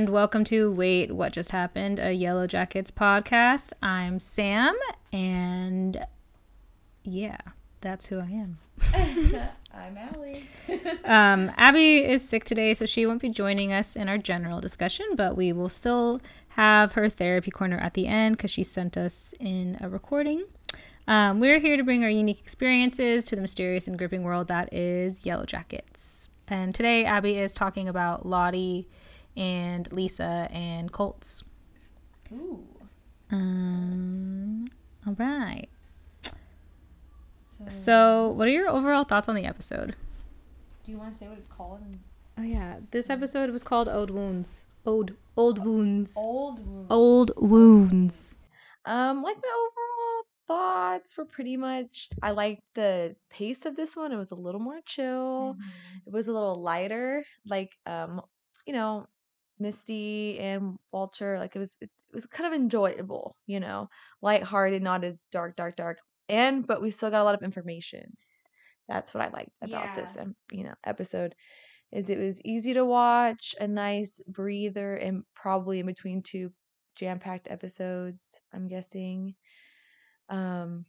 and welcome to Wait, What Just Happened, a Yellowjackets podcast. I'm Sam, and yeah, that's who I am. I'm Allie. Um, Abby is sick today, so she won't be joining us in our general discussion, but we will still have her therapy corner at the end because she sent us in a recording. Um, we're here to bring our unique experiences to the mysterious and gripping world that is Yellowjackets. And today, Abby is talking about Lottie and Lisa and Colts. Ooh. Um, all right. So, So, what are your overall thoughts on the episode? do you want to say what it's called? Oh yeah, this episode was called Old Wounds. Old Old Wounds. Old wound. Old Wounds. Um, like my overall thoughts were pretty much. I liked the pace of this one. It was a little more chill. It was a little lighter. Like, um, you know, Misty and Walter. Like it was. It, was kind of enjoyable. You know, lighthearted, not as dark, dark, dark. And but we still got a lot of information. That's what I liked about this, Yeah. um, you know, episode. Is it was easy to watch, a nice breather, and probably in between two jam-packed episodes. I'm guessing. Um.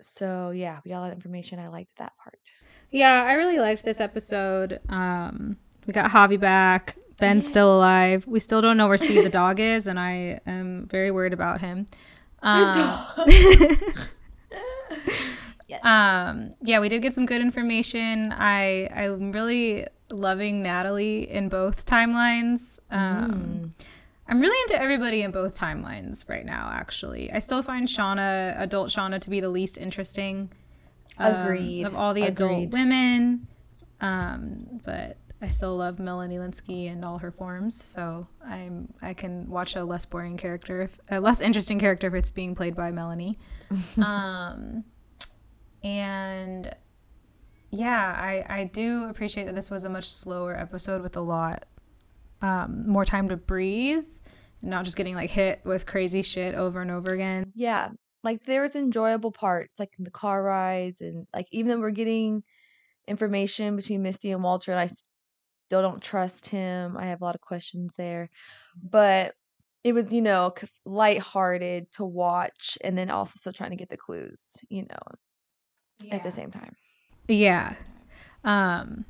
So yeah, we got a lot of information. I liked that part. Yeah, I really liked this episode. Um, we got Javi back. Ben's still alive. We still don't know where Steve the dog is, and I am very worried about him. Um, Yes. um, yeah, we did get some good information. I I'm really loving Natalie in both timelines. Um, I'm really into everybody in both timelines right now. Actually, I still find Shauna, adult Shauna, to be the least interesting. um, Agreed. Of all the adult women, um, but I still love Melanie Lynskey and all her forms. So I'm I can watch a less boring character, if, a less interesting character if it's being played by Melanie. um, and yeah, I I do appreciate that this was a much slower episode with a lot um, more time to breathe, and not just getting like hit with crazy shit over and over again. yeah like there was enjoyable parts like the car rides and like even though we're getting information between misty and walter and i still don't trust him i have a lot of questions there but it was you know lighthearted to watch and then also still trying to get the clues you know at the same time Yeah. Um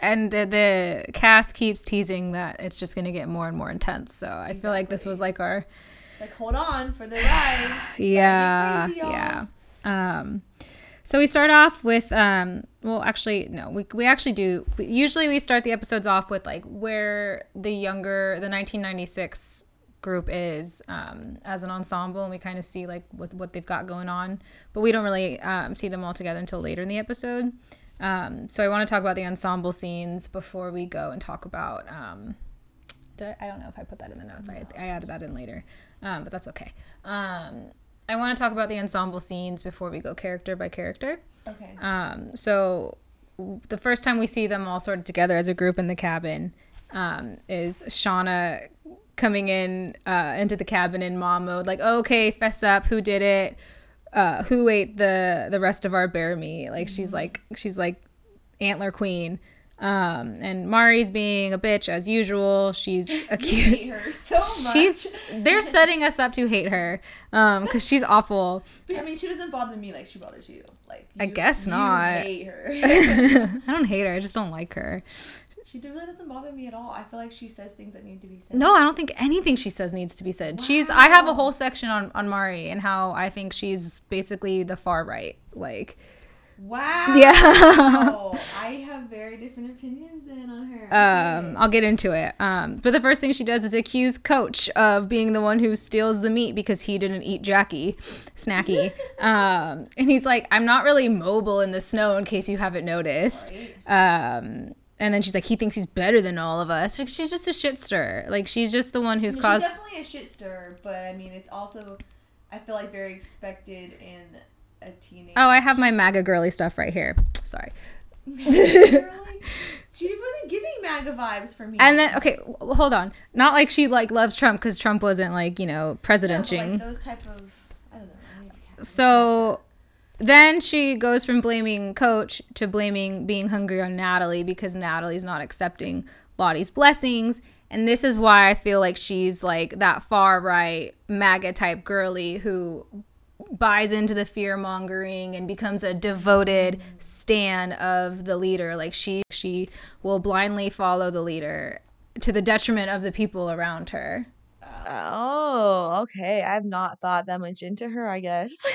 and the, the cast keeps teasing that it's just going to get more and more intense. So I feel like this was like our like hold on for the ride yeah, crazy, yeah. Um so we start off with um well actually no, we we actually do usually we start the episodes off with like where the younger the 1996 group is um, as an ensemble and we kind of see like what, what they've got going on. But we don't really um, see them all together until later in the episode. Um, so i want to talk about the ensemble scenes before we go and talk about um, I, I don't know if i put that in the notes. I, I added that in later um, but that's okay. Um, i want to talk about the ensemble scenes before we go character by character okay um, so the first time we see them all sort of together as a group in the cabin um, is Shauna coming in uh, into the cabin in mom mode, like, okay, fess up, who did it? Uh, who ate the the rest of our bear meat? Like she's like she's like antler queen. Um, and Mari's being a bitch as usual. She's accused. her so much She's they're setting us up to hate her um because she's awful But, I mean, she doesn't bother me like she bothers you. Like I you- guess you not. hate her. i don't hate her i just don't like her she really doesn't bother me at all. I feel like she says things that need to be said. No, I don't think anything she says needs to be said. She's I have a whole section on on Mari and how I think she's basically the far right. Like Wow. Yeah. I have very different opinions than on her. um I'll get into it. Um but the first thing she does is accuse coach of being the one who steals the meat because he didn't eat Jackie snacky. um and he's like I'm not really mobile in the snow in case you haven't noticed. Right. Um and then she's like he thinks he's better than all of us. Like she's just a shit stir. Like she's just the one who's She's caused definitely a shit stirrer, but I mean, it's also, I feel like very expected in a teenage. Oh, I have my MAGA girly stuff right here. Sorry. She wasn't giving MAGA vibes for me. And then okay, w- hold on. Not like she like loves Trump because Trump wasn't like you know No, presidenting. like those type of, I don't know. I need to catch- so then she goes from blaming Coach to blaming being hungry on Natalie because Natalie's not accepting Lottie's blessings. And this is why I feel like she's like that far right MAGA type girly who buys into the fear mongering and becomes a devoted stan of the leader. Like she she will blindly follow the leader to the detriment of the people around her. Oh, okay. I've not thought that much into her, I guess.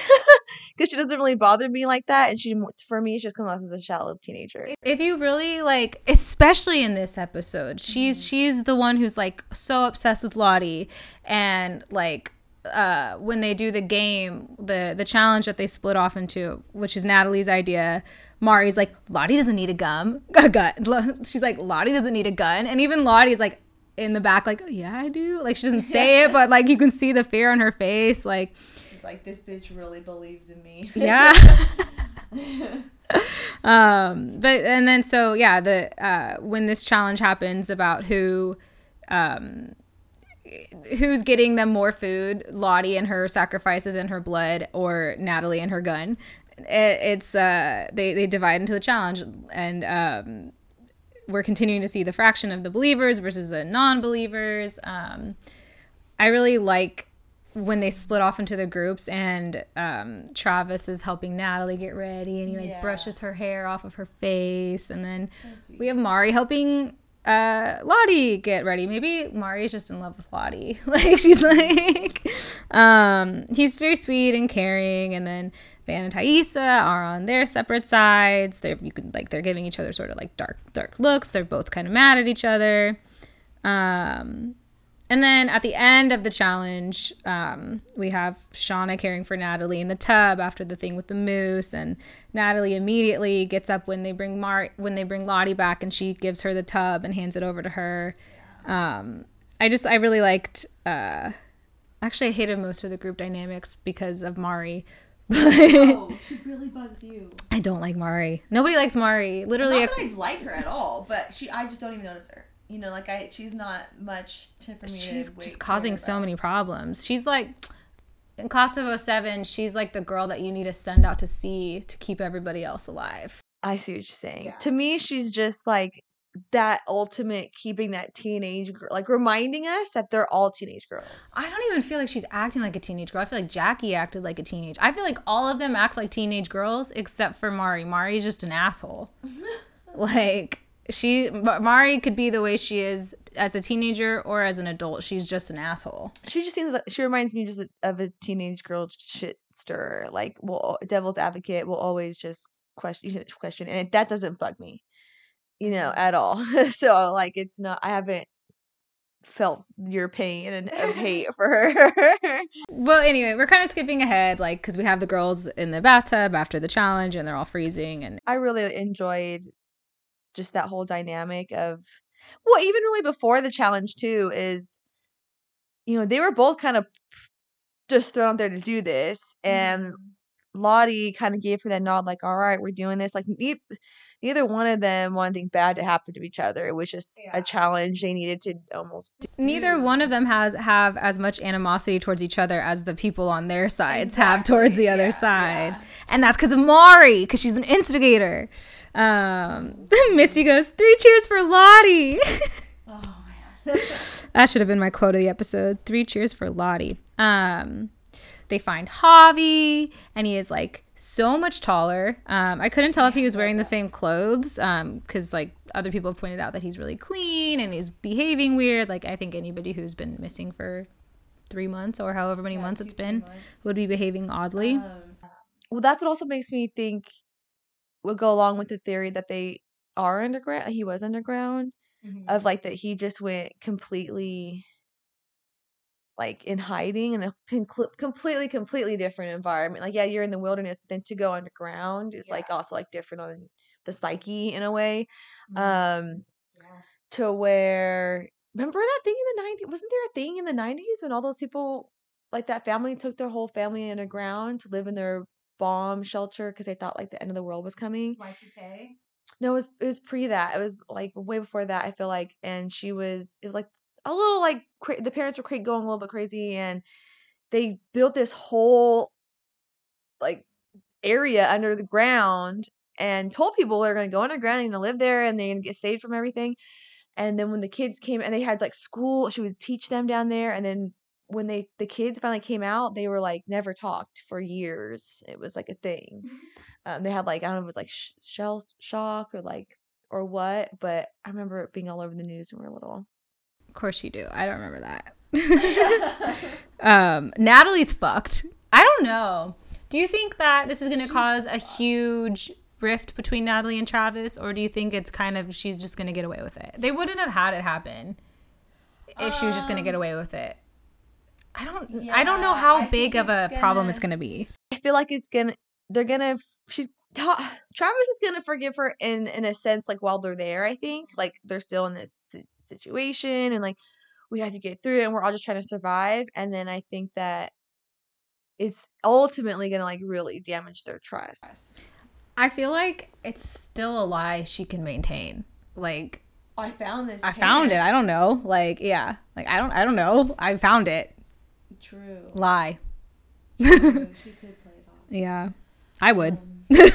Because she doesn't really bother me like that. And she, for me, she just comes off as a shallow teenager. If you really like, especially in this episode, she's Mm-hmm. she's the one who's like so obsessed with Lottie, and like uh, when they do the game, the the challenge that they split off into, which is Natalie's idea. Mari's like, Lottie doesn't need a gum, a gun. She's like, Lottie doesn't need a gun, and even Lottie's like in the back, like, oh, yeah, I do. Like she doesn't say it, but like you can see the fear on her face, like. She's like, this bitch really believes in me. Yeah. um but and then so yeah the uh when this challenge happens about who um who's getting them more food lottie and her sacrifices and her blood or natalie and her gun. It, it's uh they they divide into the challenge and um we're continuing to see the fraction of the believers versus the non-believers. Um i really like when they split off into the groups and um, Travis is helping Natalie get ready and he like Yeah. brushes her hair off of her face. And then we have Mari helping uh, Lottie get ready. Maybe Mari's just in love with Lottie. like she's like um, he's very sweet and caring and then Van and Taissa are on their separate sides. They're you can like they're giving each other sort of like dark dark looks. They're both kind of mad at each other. Um, and then at the end of the challenge, um, we have Shauna caring for Natalie in the tub after the thing with the moose, and Natalie immediately gets up when they bring Mar when they bring Lottie back, and she gives her the tub and hands it over to her. Um, I just I really liked. Uh, actually, I hated most of the group dynamics because of Mari. oh, she really bugs you. I don't like Mari. Nobody likes Mari. Literally, Not that I like her at all, but she, I just don't even notice her. You know, like I, she's not much to for me. she's to just causing so many problems. She's like in class of 07, she's like the girl that you need to send out to sea to keep everybody else alive. I see what you're saying. Yeah. To me, she's just like that ultimate keeping that teenage girl, like reminding us that they're all teenage girls. I don't even feel like she's acting like a teenage girl. I feel like Jackie acted like a teenage. I feel like all of them act like teenage girls except for Mari. Mari's just an asshole. like she Mari could be the way she is as a teenager or as an adult. She's just an asshole. She just seems like she reminds me just of a teenage girl shit stirrer. Like, well, devil's advocate will always just question, question, and that doesn't bug me, you know, mm-hmm. at all. so, like, it's not. I haven't felt your pain and of hate for her. Well, anyway, we're kind of skipping ahead, like, because we have the girls in the bathtub after the challenge and they're all freezing. And I really enjoyed just that whole dynamic of well, even really before the challenge too is you know, they were both kind of just thrown out there to do this mm-hmm. and Lottie kind of gave her that nod like, "All right, we're doing this." Like neither, one of them wanted anything bad to happen to each other. It was just Yeah. a challenge they needed to almost do. neither one of them has have as much animosity towards each other as the people on their sides have towards the other yeah, side. yeah. And that's because of Mari, because she's an instigator. Um, Misty goes, Three cheers for Lottie. Oh man. That should have been my quote of the episode. Three cheers for Lottie. Um, they find Javi, and he is like so much taller. Um, I couldn't tell if he was wearing the same clothes because like other people have pointed out that he's really clean and he's behaving weird. Like I think anybody who's been missing for three months or however many months two, it's three been months. would be behaving oddly. Um, Well, that's what also makes me think would go along with the theory that they are underground. He was underground. mhm. of like that he just went completely like in hiding in a completely completely different environment like yeah you're in the wilderness but then to go underground is like also like different on the psyche in a way Mhm. um Yeah. to where remember that thing in the 90s wasn't there a thing in the 90s when all those people like that family took their whole family underground to live in their bomb shelter because they thought like the end of the world was coming Y2K. no, it was it was pre that. It was like way before that. I feel like, and she was it was like a little like cra- the parents were cra- going a little bit crazy, and they built this whole like area under the ground and told people they're going to go underground and live there and they're going to get saved from everything. And then when the kids came and they had like school, she would teach them down there. And then when they the kids finally came out, they were like never talked for years. It was like a thing. Um, they had like I don't know if it was like sh- shell shock or like or what, but I remember it being all over the news when we were little. Of course you do. I don't remember that. um, Natalie's fucked. I don't know. Do you think that this is going to cause a huge rift between Natalie and Travis, or do you think it's kind of she's just going to get away with it? They wouldn't have had it happen if she was just going to get away with it. I don't. I don't know how I big of a problem gonna- it's going to be. I feel like it's gonna they're gonna she's Travis is gonna forgive her in in a sense like while they're there. I think like they're still in this si- situation and like we have to get through it and we're all just trying to survive. And then I think that it's ultimately gonna like really damage their trust. I feel like it's still a lie she can maintain. Like I found this. I found it. I don't know. Like yeah. Like I don't. I don't know. I found it. True. Lie. True. she could play it off. Yeah, I would. Um,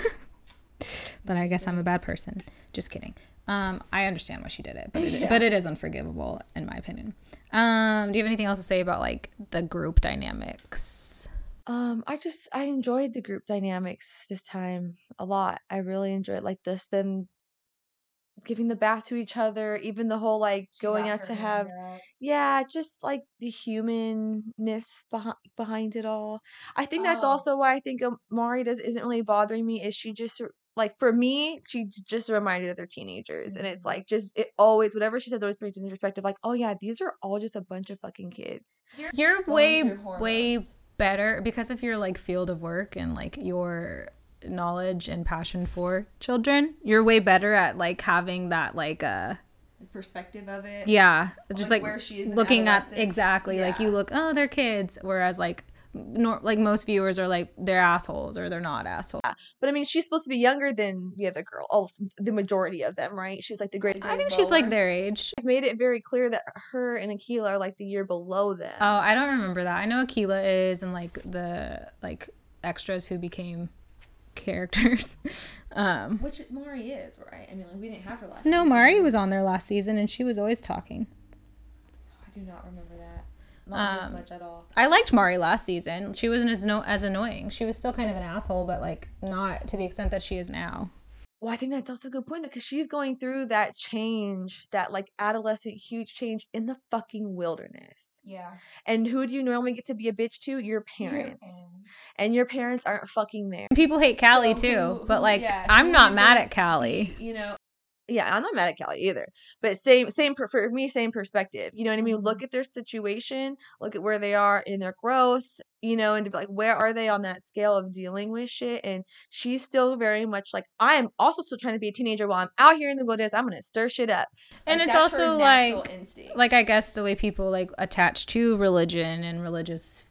but I guess I'm a bad person. Just kidding. Um, I understand why she did it, but it, Yeah. but it is unforgivable in my opinion. Um, do you have anything else to say about like the group dynamics? Um, I just I enjoyed the group dynamics this time a lot. I really enjoyed like this them giving the bath to each other, even the whole like going out to have yeah, just like the humanness behind behind it all. I think that's Oh. also why I think um, Mari does isn't really bothering me. Is she just like for me, she just reminded me that they're teenagers, and it's Mhm. like just it always whatever she says always brings into perspective. Like, oh yeah, these are all just a bunch of fucking kids. You're Going way way better because of your like field of work and like your knowledge and passion for children. You're way better at like having that like uh perspective of it. yeah, just like, like, where she is looking at adolescence. exactly like you look oh they're kids whereas like nor, like most viewers are like they're assholes or they're not assholes. But I mean, she's supposed to be younger than the other girl. All the majority of them, right? She's like the great. I think she's like their age. I've made it very clear that her and Akila are like the year below them. Oh, I don't remember that. I know Akila is and like the like extras who became characters. um Which Mari is, right? I mean, like we didn't have her last. No, season. Mari was on there last season and she was always talking. I do not remember that. Not Um, this much at all. I liked Mari last season. She wasn't as no as annoying. She was still kind of an asshole, but like not to the extent that she is now. Well, I think that's also a good point because she's going through that change, that like adolescent huge change in the fucking wilderness. Yeah. And who do you normally get to be a bitch to? Your parents. And your parents aren't fucking there. People hate Callie So too, who- but like yeah, I'm not mad at Callie. You know, Yeah, I'm not mad at Callie either. But same same per- for me, same perspective. You know what I mean? Look at their situation, look at where they are in their growth, you know, and to be like, where are they on that scale of dealing with shit? And she's still very much like, I am also still trying to be a teenager while I'm out here in the wilderness. I'm gonna stir shit up. And like, it's also like instinct. like I guess the way people like attach to religion and religious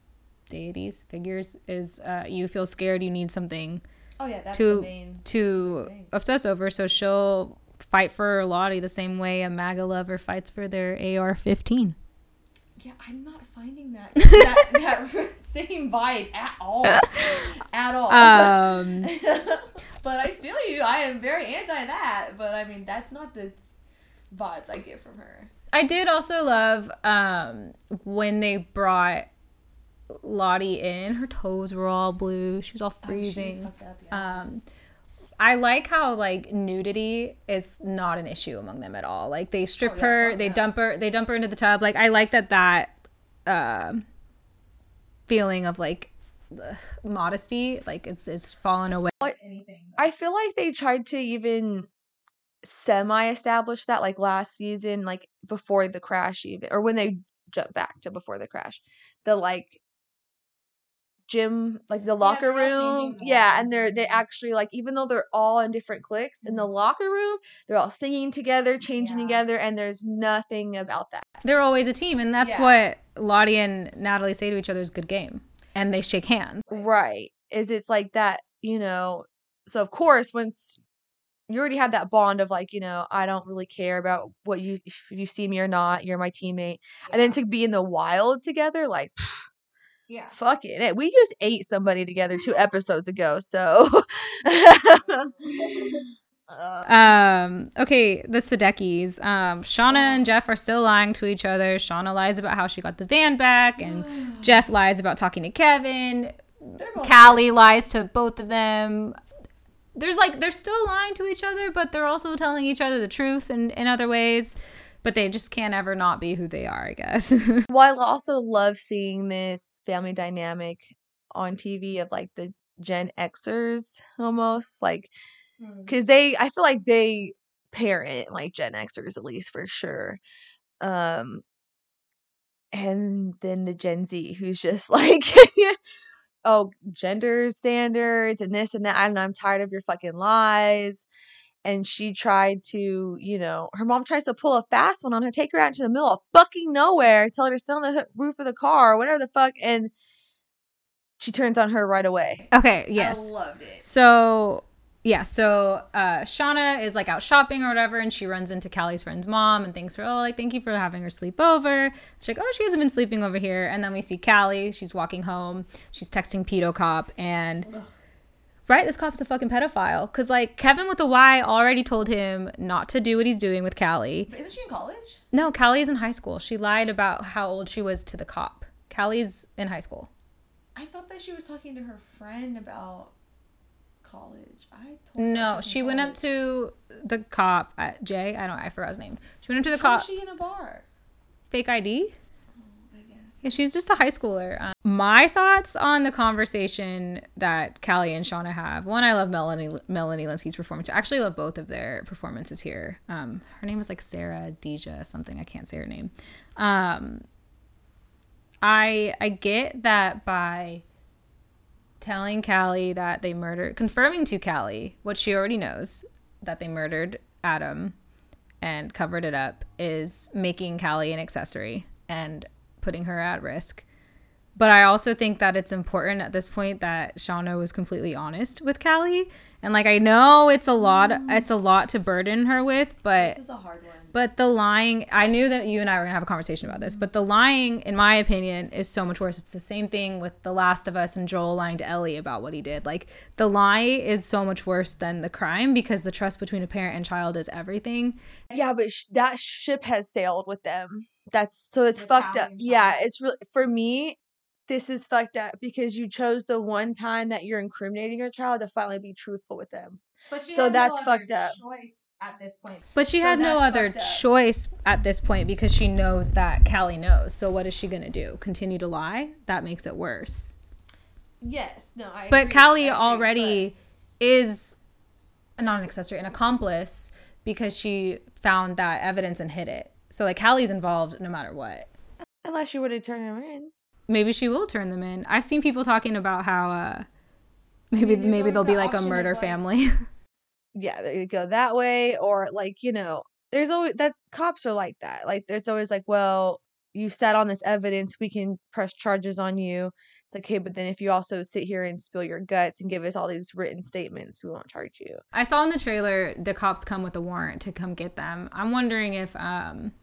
deities figures is uh, you feel scared you need something oh yeah, that's to to obsess over so she'll fight for Lottie the same way a MAGA lover fights for their AR-15 Yeah, I'm not finding that that, that same vibe at all, at all. um but I feel you. I am very anti that. But I mean, that's not the vibes I get from her. I did also love um when they brought Lottie in her toes were all blue she was all Oh, she was freezing up, yeah. um I like how like nudity is not an issue among them at all. Like they strip Oh, yeah, her, they yeah. dump her, they dump her into the tub. Like I like that that um feeling of like ugh, modesty, like it's it's fallen away. I feel like they tried to even semi establish that like last season, like before the crash even or when they jump back to before the crash. The like gym like the locker they're room yeah and they're they actually like even though they're all in different cliques in the locker room they're all singing together changing Yeah. together and there's nothing about that They're always a team, and that's Yeah. what Lottie and Natalie say to each other is good game, and they shake hands. Right. Is it's like that, you know. So of course, once you already have that bond of like, you know, I don't really care about what you if you see me or not, you're my teammate. And then to be in the wild together, like yeah. fuck it. eh, We just ate somebody together two episodes ago, so Um, okay, the Sadeckis. Um, Shauna and Jeff are still lying to each other. Shauna lies about how she got the van back, and Jeff lies about talking to Kevin. They're Callie lies to both of them. There's like they're still lying to each other, but they're also telling each other the truth in, in other ways. But they just can't ever not be who they are, I guess. well, I also love seeing this family dynamic on TV of like the Gen Xers almost like because they I feel like they parent like Gen Xers at least for sure. Um and then the Gen Z who's just like oh gender standards and this and that and I'm tired of your fucking lies. And she tried to, you know, her mom tries to pull a fast one on her, take her out into the middle of fucking nowhere, tell her to sit on the hoo- roof of the car, or whatever the fuck, and she turns on her right away. okay, yes. I loved it. So yeah, so uh, Shauna is like out shopping or whatever, and she runs into Callie's friend's mom and thanks her, oh, like thank you for having her sleep over. She's like, oh, she hasn't been sleeping over here. And then we see Callie. She's walking home. She's texting pedo cop, and right, this cop's a fucking pedophile because like Kevin with the Y already told him not to do what he's doing with Callie. But isn't she in college? No, Callie's in high school. She lied about how old she was to the cop. Callie's in high school. I thought that she was talking to her friend about college. I No, was in she went up to the cop at Jay. I don't. I forgot his name. She went up to the How cop. is she in a bar? Fake ID. She's just a high schooler. Um, my thoughts on the conversation that Callie and Shauna have. One, I love Melanie Melanie Lynskey's performance. I actually love both of their performances here. Um, her name is like Sarah Deja something. I can't say her name. Um, I I get that by telling Callie that they murdered, confirming to Callie what she already knows that they murdered Adam and covered it up is making Callie an accessory and putting her at risk. But I also think that it's important at this point that Shauna was completely honest with Callie. And like I know it's a lot it's a lot to burden her with, but This is a hard one. but the lying, I knew that you and I were going to have a conversation about this, but the lying, in my opinion, is so much worse. It's the same thing with The Last of Us and Joel lying to Ellie about what he did. Like, the lie is so much worse than the crime because the trust between a parent and child is everything. Yeah, but sh- that ship has sailed with them. That's so it's With fucked up. and Yeah, it's really for me. This is fucked up because you chose the one time that you're incriminating your child to finally be truthful with them. But she So had no that's other fucked up. Choice at this point. But she So had no other choice at this point because she knows that Callie knows. So what is she going to do? Continue to lie? That makes it worse. Yes. No. I. But agree, Callie agree, already is not an accessory, an accomplice because she found that evidence and hid it. So like Callie's involved no matter what. Unless you would have turned them in. Maybe she will turn them in. I've seen people talking about how uh maybe maybe always they'll be like a murder like- family. Yeah, there you go that way, or like you know, there's always that cops are like that. Like it's always like, well, you sat on this evidence, we can press charges on you. It's like, okay, but then if you also sit here and spill your guts and give us all these written statements, we won't charge you. I saw in the trailer the cops come with a warrant to come get them. I'm wondering if um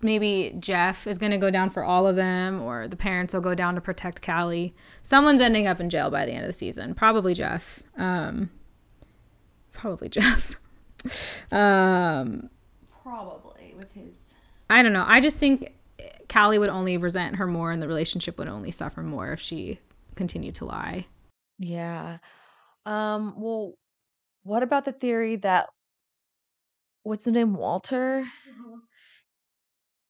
maybe Jeff is going to go down for all of them or the parents will go down to protect Callie. Someone's ending up in jail by the end of the season. Probably Jeff. Um probably Jeff. um Probably with his. I don't know. I just think Callie would only resent her more and the relationship would only suffer more if she continued to lie. Yeah. Um. Well, what about the theory that what's the name Walter?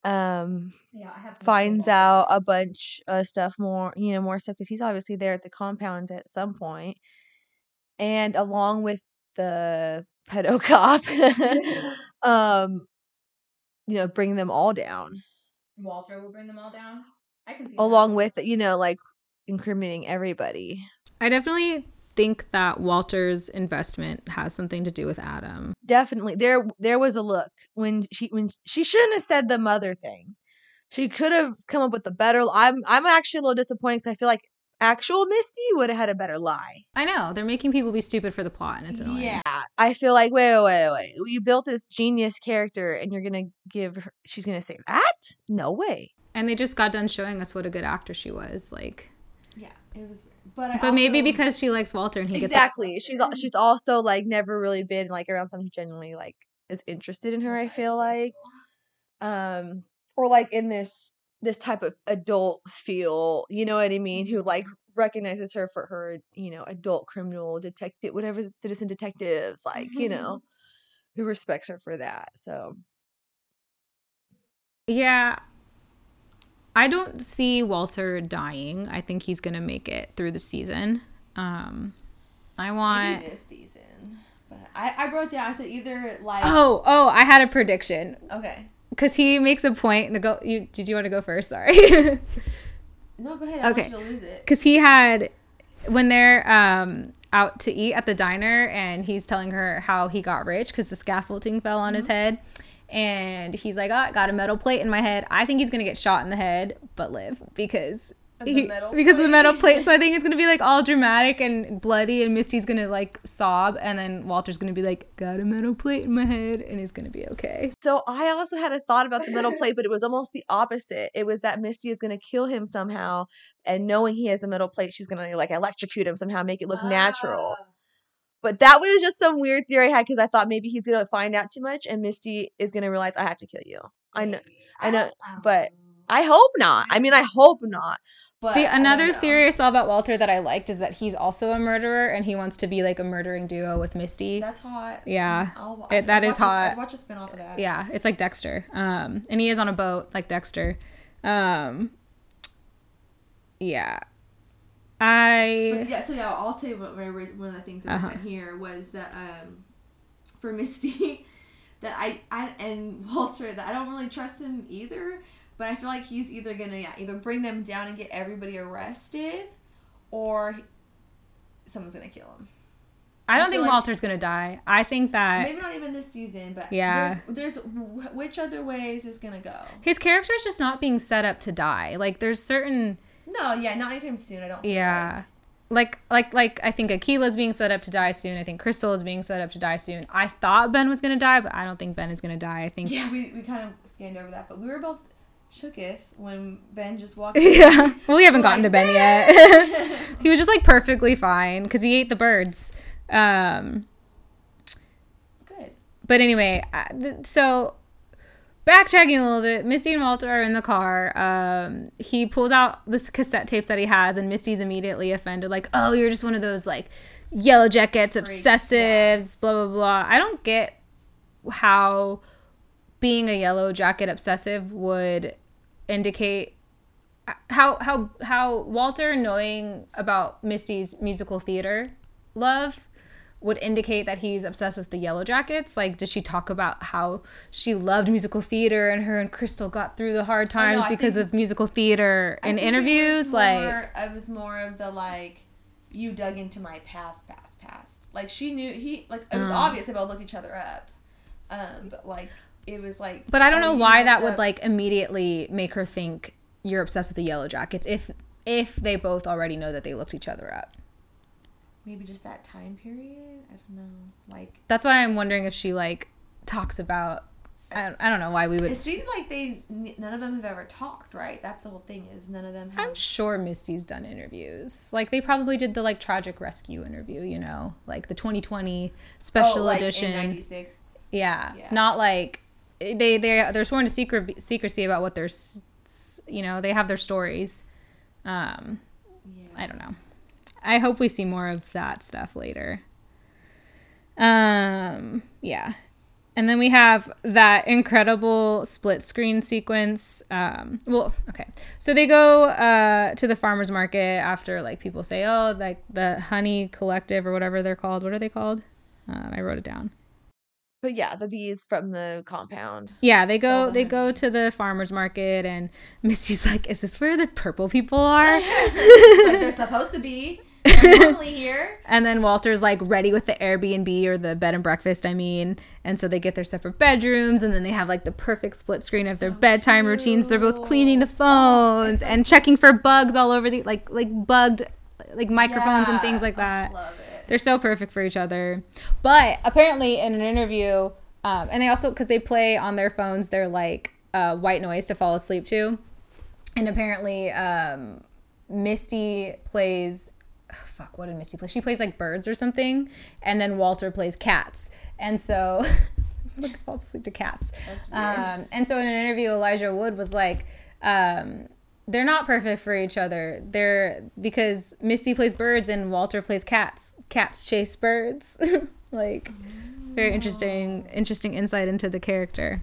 Um. Yeah, I have finds out a bunch of stuff more, you know, more stuff because he's obviously there at the compound at some point, and along with the pedo cop, um, you know, bring them all down, Walter will bring them all down. I can see along with you know, like incriminating everybody. I definitely think that Walter's investment has something to do with Adam. Definitely, there there was a look when she when she shouldn't have said the mother thing. She could have come up with a better. I'm I'm actually a little disappointed because I feel like actual Misty would have had a better lie. I know they're making people be stupid for the plot, and it's annoying. Yeah. I feel like wait, wait, wait, wait. You built this genius character, and you're gonna give her. She's gonna say that? No way. And they just got done showing us what a good actor she was. Like, Yeah. It was but I But maybe because she likes Walter and he gets exactly. She's she's also like never really been like around someone who genuinely like is interested in her. I feel like, um, or like in this this type of adult feel. You know what I mean? Who like recognizes her for her, you know, adult criminal detective, whatever citizen detectives, like you know, who respects her for that. So Yeah. I don't see Walter dying. I think he's going to make it through the season. Um I want this season. But I, I wrote down I said either like Oh, oh, I had a prediction okay. Cuz he makes a point to go you did you want to go first? Sorry. No, go ahead. I Okay. want you to lose it. cuz he had when they're um out to eat at the diner and he's telling her how he got rich cuz the scaffolding fell on his head and he's like, "Oh, I got a metal plate in my head." I think he's going to get shot in the head but live because he- because of the metal plate. So I think it's gonna be like all dramatic and bloody, and Misty's gonna like sob, and then Walter's gonna be like, "Got a metal plate in my head," and he's gonna be okay. So I also had a thought about the metal plate, but it was almost the opposite. It was that Misty is going to kill him somehow, and knowing he has the metal plate, she's going to like electrocute him somehow, make it look natural. Ah. But that was just some weird theory I had because I thought maybe he's going to find out too much, and Misty is going to realize I have to kill you. I know, I know, but I hope not. I mean, I hope not. But The, another know. theory I saw about Walter that I liked is that he's also a murderer, and he wants to be like a murdering duo with Misty. That's hot. Yeah. I'll, It- that I'd is a- hot. Watch a spin off of that. yeah, it's like Dexter. Um, and he is on a boat like Dexter. Um, yeah, I But yeah, so yeah, I'll tell you what my, one of the things that I Uh-huh. went here was that um, for Misty, that I, I and Walter that I don't really trust him either. But I feel like he's either gonna yeah either bring them down and get everybody arrested, or someone's gonna kill him. I I don't feel think like- Walter's gonna die. I think that Maybe not even this season, but Yeah. there's, there's which other ways is gonna go? his character is just not being set up to die. Like there's certain No, yeah, not anytime soon. I don't. yeah. Like like like I think Akila's being set up to die soon. I think Crystal is being set up to die soon. I thought Ben was gonna die, but I don't think Ben is gonna die. I think. Yeah, we, we kind of scanned over that, but we were both shooketh when Ben just walked. in. yeah. Well, we haven't gotten like, to Ben yet. he was just like perfectly fine because he ate the birds. Um, Good. but anyway, so backtracking a little bit, Misty and Walter are in the car. Um, he pulls out this cassette tapes that he has, and Misty's immediately offended, like, "Oh, you're just one of those like yellow jackets, obsessives, blah blah blah." I don't get how being a yellow jacket obsessive would indicate how how how Walter knowing about Misty's musical theater love would indicate that he's obsessed with the yellow jackets? Like did she talk about how she loved musical theater and her and crystal got through the hard Oh, no, times I because think- of musical theater I in interviews? like it was more of the like you dug into my past past past. Like she knew he like it was Uh. obvious they both looked each other up. Um but like it was like but i don't know why that would up- like immediately make her think you're obsessed with the yellow jackets if if they both already know that they looked each other up maybe just that time period i don't know like that's why i'm wondering if she like talks about i don't, I don't know why we would it seemed like they none of them have ever talked right that's the whole thing is none of them have I'm sure Misty's done interviews. Like they probably did the like tragic rescue interview, you know, like the 2020 special oh, like edition. in 96 yeah. Yeah. not like they they they're sworn to secret secrecy about what s- you know they have their stories. Um, yeah I don't know. I hope we see more of that stuff later. Um, yeah. And then we have that incredible split screen sequence. Um, well, okay. So they go uh, to the farmer's market after, like, people say, oh, like the honey collective or whatever they're called. What are they called? Um, I wrote it down. But yeah, the bees from the compound. Yeah, they go the they go to the farmer's market and Misty's like, "Is this where the purple people are?" like they're supposed to be normally here And then Walter's like ready with the Airbnb or the bed and breakfast, I mean. And so they get their separate bedrooms and then they have like the perfect split screen of their So bedtime routines. They're both cleaning the cute. phones and checking for bugs all over the like like bugged like microphones and things like Oh, that. They're so perfect for each other. But apparently, in an interview, um, and they also because they play on their phones, they're like uh, white noise to fall asleep to. And apparently, um, Misty plays oh, fuck, what did Misty play? She plays like birds or something, and then Walter plays cats. And so falls asleep to cats. Um, and so in an interview, Elijah Wood was like, um, they're not perfect for each other. They're because Misty plays birds and Walter plays cats. Cats chase birds. like very interesting interesting insight into the character.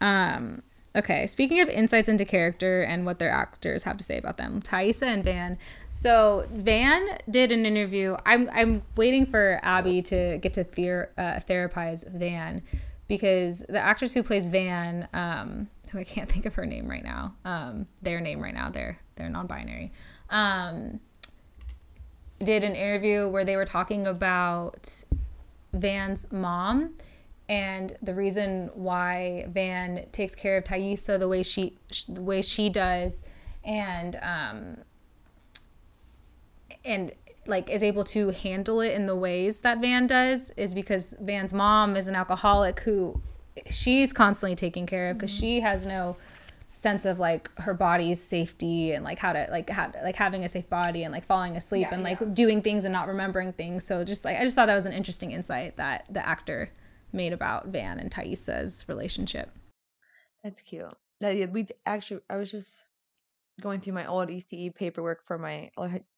Um okay, speaking of insights into character and what their actors have to say about them, Taissa and Van. So Van did an interview. I'm I'm waiting for Abby to get to ther- uh, therapize Van because the actress who plays Van um who I can't think of her name right now. Um, their name right now. They're they're non-binary. Um, did an interview where they were talking about Van's mom and the reason why Van takes care of Taissa the way she the way she does, and um, and like is able to handle it in the ways that Van does is because Van's mom is an alcoholic who she's constantly taking care of because mm-hmm. she has no sense of like her body's safety and like how to like have like having a safe body and like falling asleep yeah, and like yeah. doing things and not remembering things. So just like I just thought that was an interesting insight that the actor made about Van and Taissa's relationship. That's cute. That we actually I was just going through my old ECE paperwork for my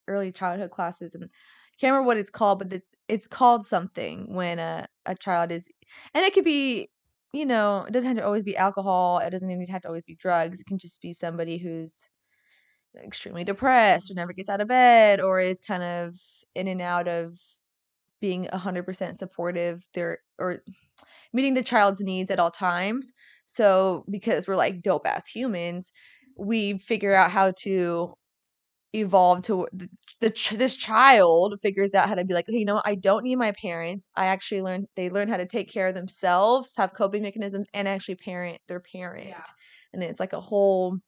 early childhood classes and I can't remember what it's called, but it's called something when a, a child is, and it could be you know, it doesn't have to always be alcohol. It doesn't even have to always be drugs. It can just be somebody who's extremely depressed or never gets out of bed or is kind of in and out of being 100% supportive there or meeting the child's needs at all times. So, because we're like dope ass humans, we figure out how to evolve to the, the this child figures out how to be like okay, you know what? I don't need my parents I actually learn they learn how to take care of themselves have coping mechanisms and actually parent their parent yeah. and it's like a whole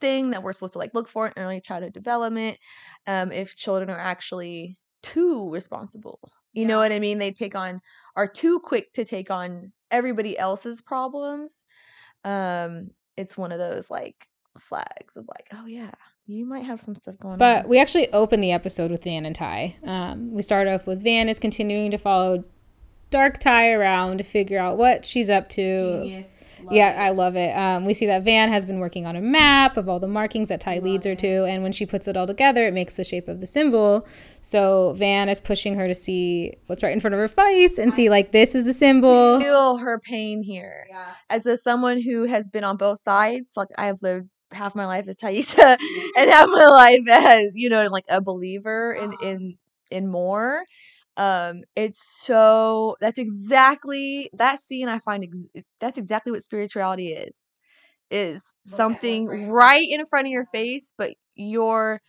thing that we're supposed to like look for in early childhood development um if children are actually too responsible you yeah. know what i mean they take on are too quick to take on everybody else's problems um it's one of those like flags of like oh yeah you might have some stuff going but on. But we actually open the episode with Van and Ty. Um, we start off with Van is continuing to follow Dark Ty around to figure out what she's up to. Genius. Love yeah, it. I love it. Um, we see that Van has been working on a map of all the markings that Ty love leads her it. to, and when she puts it all together, it makes the shape of the symbol. So Van is pushing her to see what's right in front of her face and see like this is the symbol. Feel her pain here. Yeah. As a someone who has been on both sides, like I have lived half my life as Taissa and half my life as you know like a believer in uh-huh. in in more um it's so that's exactly that scene i find ex- that's exactly what spirituality is is something right. right in front of your face but your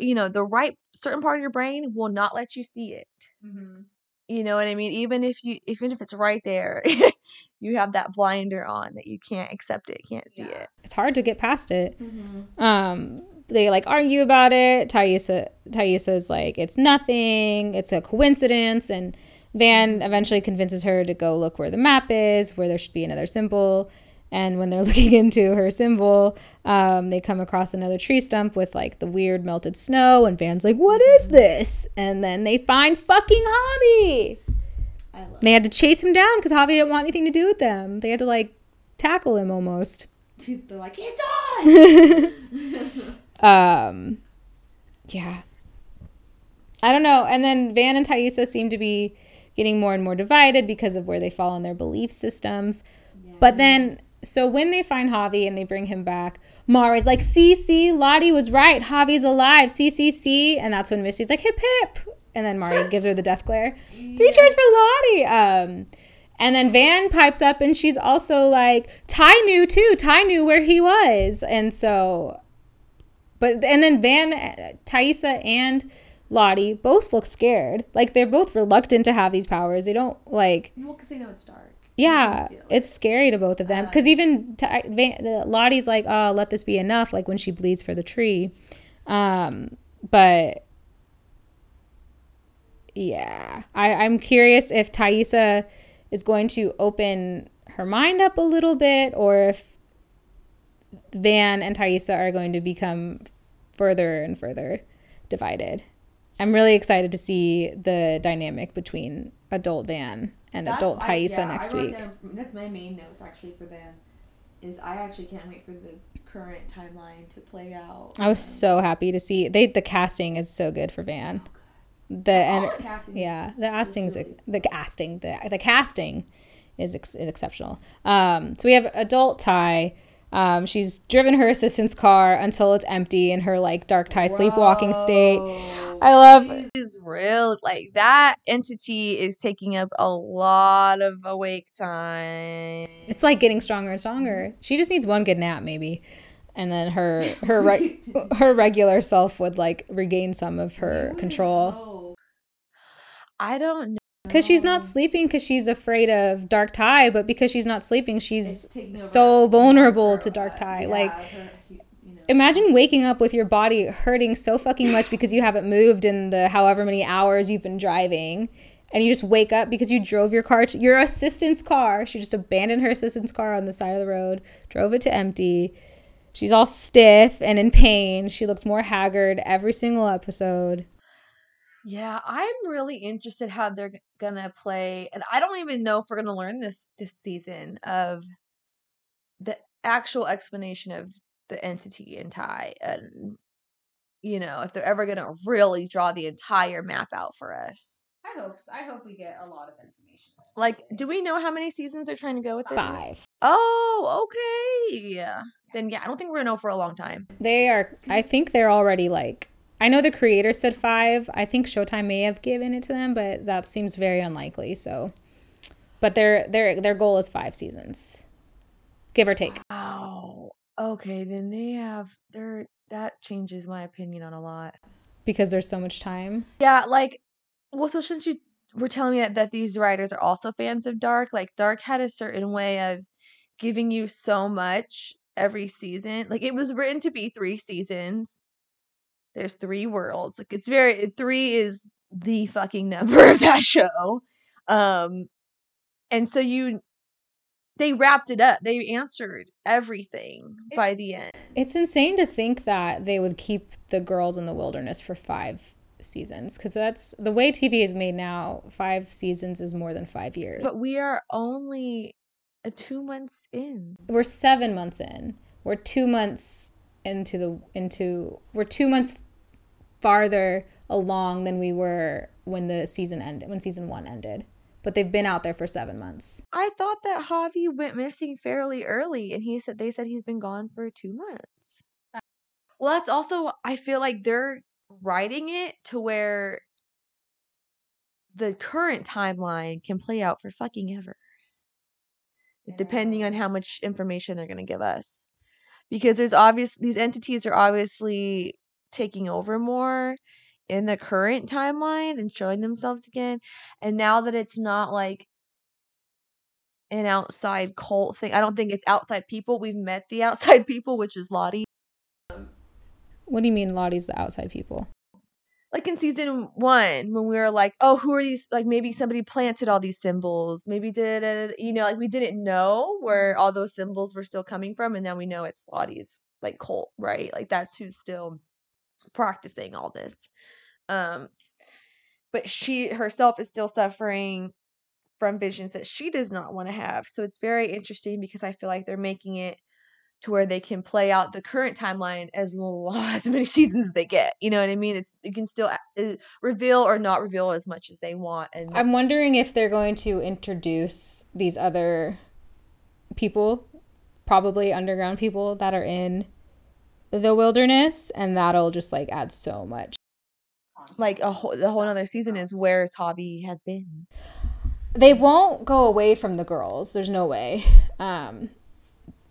you know the right certain part of your brain will not let you see it mm-hmm. You know what i mean even if you even if it's right there you have that blinder on that you can't accept it, can't see yeah. it. It's hard to get past it. Mm-hmm. Um, they like argue about it. Taissa Taissa's like it's nothing, it's a coincidence, and Van mm-hmm. eventually convinces her to go look where the map is, where there should be another symbol. And when they're looking into her symbol, um, they come across another tree stump with like the weird melted snow, and Van's like, "What is this?" And then they find fucking Javi they had to chase him down because Javi didn't want anything to do with them. They had to like tackle him almost. They're like, it's on. um, yeah. I don't know. And then Van and Taissa seem to be getting more and more divided because of where they fall in their belief systems. Yes. But then, so when they find Javi and they bring him back, Mara's like, see, see, Lottie was right. Javi's alive. See, see, see. And that's when Misty's like, hip, hip and then Mari gives her the death glare. Three cheers for Lottie. Um, and then Van pipes up and she's also like, Ty knew too. Ty knew where he was. And so, but, and then Van, Taissa, and Lottie both look scared. Like they're both reluctant to have these powers. They don't like. Well, because they know it's dark. Yeah, it's scary to both of them. Because uh, even Lottie's like, oh, let this be enough. Like when she bleeds for the tree. Um, but yeah, I, I'm curious if Taissa is going to open her mind up a little bit, or if Van and Taissa are going to become further and further divided. I'm really excited to see the dynamic between adult Van and That's- adult Taissa yeah, next week. down- that's my main notes actually for them. Is I actually can't wait for the current timeline to play out. I was Um, so happy to see they the casting is so good for Van. The All and the casting is- yeah, the casting's really- the casting the the casting is ex- exceptional. Um, so we have adult Ty. Um, she's driven her assistant's car until it's empty in her like dark Tai sleepwalking state. I love she's- is real. Like that entity is taking up a lot of awake time. It's like getting stronger and stronger. She just needs one good nap, maybe, and then her her re- her regular self would like regain some of her control. I don't know. Because she's not sleeping because she's afraid of dark Tai but because she's not sleeping, she's so vulnerable to dark Tai yeah, Like, her, you know. imagine waking up with your body hurting so fucking much because you haven't moved in the however many hours you've been driving. And you just wake up because you drove your car to your assistant's car. She just abandoned her assistant's car on the side of the road, drove it to empty. She's all stiff and in pain. She looks more haggard every single episode. Yeah, I'm really interested how they're gonna play, and I don't even know if we're gonna learn this this season of the actual explanation of the entity in Tai, and you know if they're ever gonna really draw the entire map out for us. I hope so. I hope we get a lot of information. Like, do we know how many seasons they're trying to go with this? Five. Oh, okay. Yeah. Then yeah, I don't think we're gonna know for a long time. They are. I think they're already like. I know the creator said five. I think Showtime may have given it to them, but that seems very unlikely. So, but their their their goal is five seasons, give or take. Oh, okay. Then they have their that changes my opinion on a lot. because there's so much time. Yeah, like, well, so since you were telling me that, that these writers are also fans of Dark, like, Dark had a certain way of giving you so much every season. Like, it was written to be three seasons. There's three worlds. Like, it's very, three is the fucking number of that show. Um, and so you, they wrapped it up. They answered everything by the end. It's insane to think that they would keep the girls in the wilderness for five seasons because that's the way TV is made now. Five seasons is more than five years. But we are only uh, two months in. we're seven months in. We're two months into the into we're two months farther along than we were when the season ended when season one ended. But they've been out there for seven months. I thought that Javi went missing fairly early, and he said they said he's been gone for two months. Well, that's also I feel like they're writing it to where the current timeline can play out for fucking ever, depending on how much information they're going to give us. Because there's obvious these entities are obviously taking over more in the current timeline and showing themselves again. And now that it's not like an outside cult thing, I don't think it's outside people. We've met the outside people, which is Lottie. What do you mean Lottie's the outside people? Like in season one, when we were like, oh, who are these? Like maybe somebody planted all these symbols. Maybe did, you know, like we didn't know where all those symbols were still coming from. And now we know it's Lottie's like cult, right? Like that's who's still practicing all this. Um, but she herself is still suffering from visions that she does not want to have. So it's very interesting because I feel like they're making it to where they can play out the current timeline as long as many seasons as they get. You know what I mean? It's you can still uh, reveal or not reveal as much as they want. And I'm wondering if they're going to introduce these other people, probably underground people that are in the wilderness, and that'll just like add so much. like a whole the whole other season is where his Javi has been. They won't go away from the girls. There's no way. Um,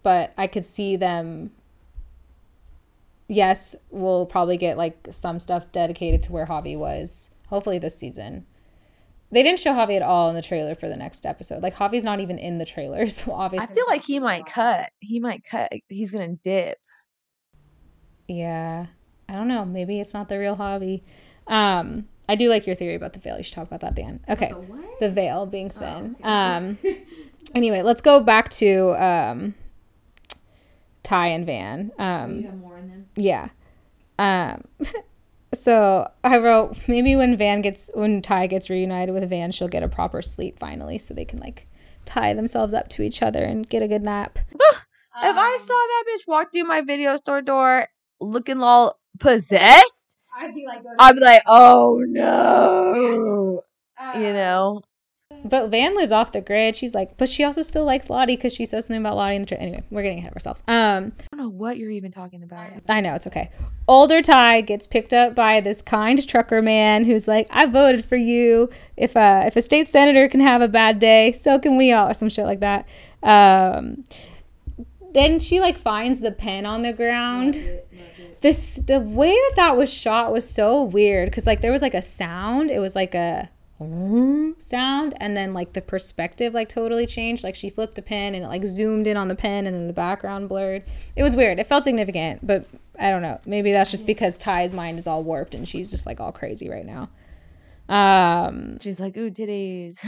but I could see them. Yes, we'll probably get like some stuff dedicated to where Javi was. Hopefully this season. They didn't show Javi at all in the trailer for the next episode. Like Javi's not even in the trailer, so obviously. I feel like he might cut. He might cut. He's gonna dip. Yeah. I don't know. Maybe it's not the real Javi. Um, I do like your theory about the veil. You should talk about that, Dan. Okay. The what? The veil being Oh, thin. okay. Um, anyway, let's go back to um, Tai and Van. you Um, have more in them. yeah. Um, so I wrote maybe when Van gets when Tai gets reunited with Van, she'll get a proper sleep finally, so they can like tie themselves up to each other and get a good nap. if I saw that bitch walk through my video store door looking all possessed, I'd be like, I'd be like, oh no. You know? But Van lives off the grid. She's like, but she also still likes Lottie because she says something about Lottie in the. Tra- anyway, we're getting ahead of ourselves. Um, I don't know what you're even talking about. I know it's okay. Older Tai gets picked up by this kind trucker man who's like, "I voted for you. If a if a state senator can have a bad day, so can we all," or some shit like that. Um, then she like finds the pen on the ground. This the way that that was shot was so weird because like there was like a sound. It was like a sound and then like the perspective like totally changed. Like she flipped the pen and it like zoomed in on the pen and then the background blurred. It was weird. It felt significant but i don't know. Maybe that's just because tai's mind is all warped and she's just like all crazy right now. Um She's like, ooh, titties.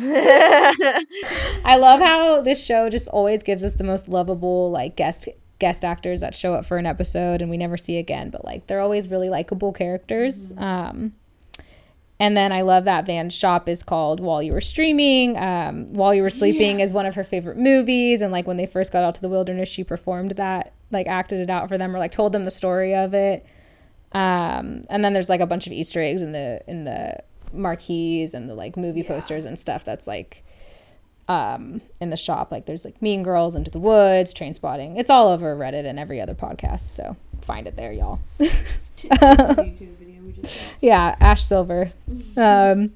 i love how this show just always gives us the most lovable like guest guest actors that show up for an episode and we never see again but like they're always really likable characters. Um and then I love that Van's shop is called While You Were Streaming. Um, While You Were Sleeping is one of her favorite movies. And like when they first got out to the wilderness, she performed that, like acted it out for them or like told them the story of it. Um, and then there's like a bunch of Easter eggs in the in the marquees and the like movie posters and stuff that's like um, in the shop. Like there's like Mean Girls, Into the Woods, Trainspotting. It's all over Reddit and every other podcast. So find it there, y'all. YouTube video we just watched. yeah, Ash Silver. Um,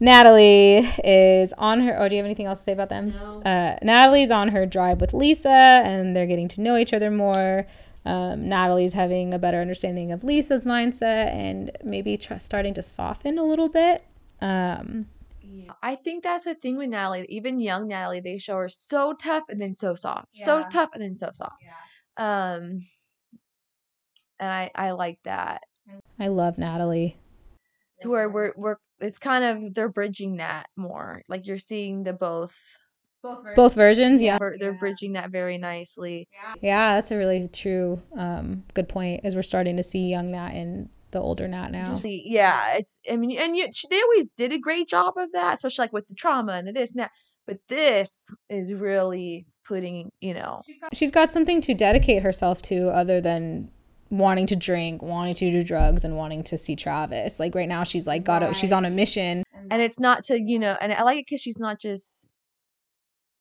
Natalie is on her. Oh, do you have anything else to say about them? No. Uh, Natalie's on her drive with Lisa, and they're getting to know each other more. Um, Natalie's having a better understanding of Lisa's mindset and maybe tr- starting to soften a little bit. Um, I think that's the thing with Natalie. Even young Natalie, they show her so tough and then so soft. So tough and then so soft. Yeah. Um and I I like that. I love Natalie. To where we're we're it's kind of they're bridging that more. Like you're seeing the both Both versions, yeah. They're- they're bridging that very nicely. Yeah, that's a really true, um, good point. As we're starting to see young Nat and the older Nat now. See, yeah, it's I mean, and yet they always did a great job of that, especially like with the trauma and the this and that. But this is really putting, you know, she's got something to dedicate herself to other than wanting to drink, wanting to do drugs, and wanting to see Travis. Like right now, she's like got a, she's on a mission. and it's not to you know, and I like it because she's not just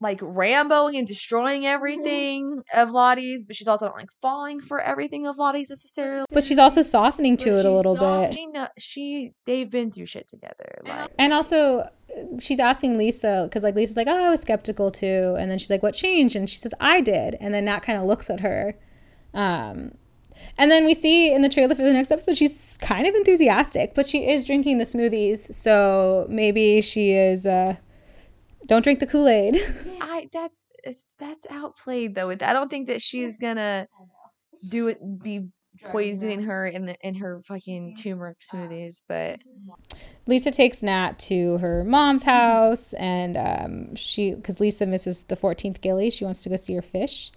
like Ramboing and destroying everything of Lottie's, but she's also not like falling for everything of Lottie's necessarily. But she's also softening to But it a little soft- bit. She know she they've been through shit together. Like And also, uh, she's asking Lisa because like Lisa's like, "Oh, I was skeptical too," and then she's like, "What changed?" And she says, "I did." And then Nat kind of looks at her, um, and then we see in the trailer for the next episode she's kind of enthusiastic, but she is drinking the smoothies, so maybe she is. Uh, don't drink the Kool Aid. I that's that's outplayed though. I don't think that she's gonna do it be poisoning her in the in her fucking turmeric smoothies, but Lisa takes Nat to her mom's house, and um, she because Lisa misses the 14th Gilly, she wants to go see her fish.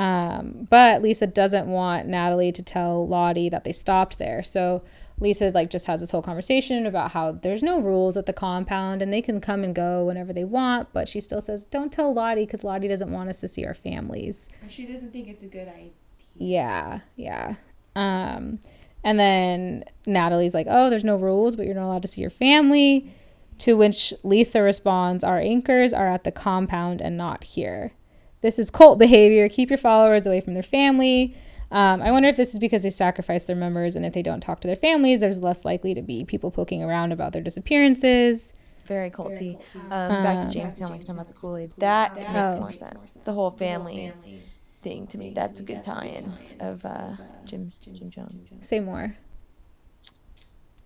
Um, but Lisa doesn't want Natalie to tell Lottie that they stopped there. So Lisa like just has this whole conversation about how there's no rules at the compound and they can come and go whenever they want. But she still says, "Don't tell Lottie because Lottie doesn't want us to see our families." She doesn't think it's a good idea. Yeah, yeah. Um, and then Natalie's like, "Oh, there's no rules, but you're not allowed to see your family." To which Lisa responds, "Our anchors are at the compound and not here. This is cult behavior. Keep your followers away from their family." Um, I wonder if this is because they sacrifice their members, and if they don't talk to their families, there's less likely to be people poking around about their disappearances. very culty. culty. Um, back Um, to Jonestown, like talking about the Kool Aid. That, That makes Oh. more sense. The whole family thing to me. That's a good tie-in of uh, Jim Jim Jones. Say more.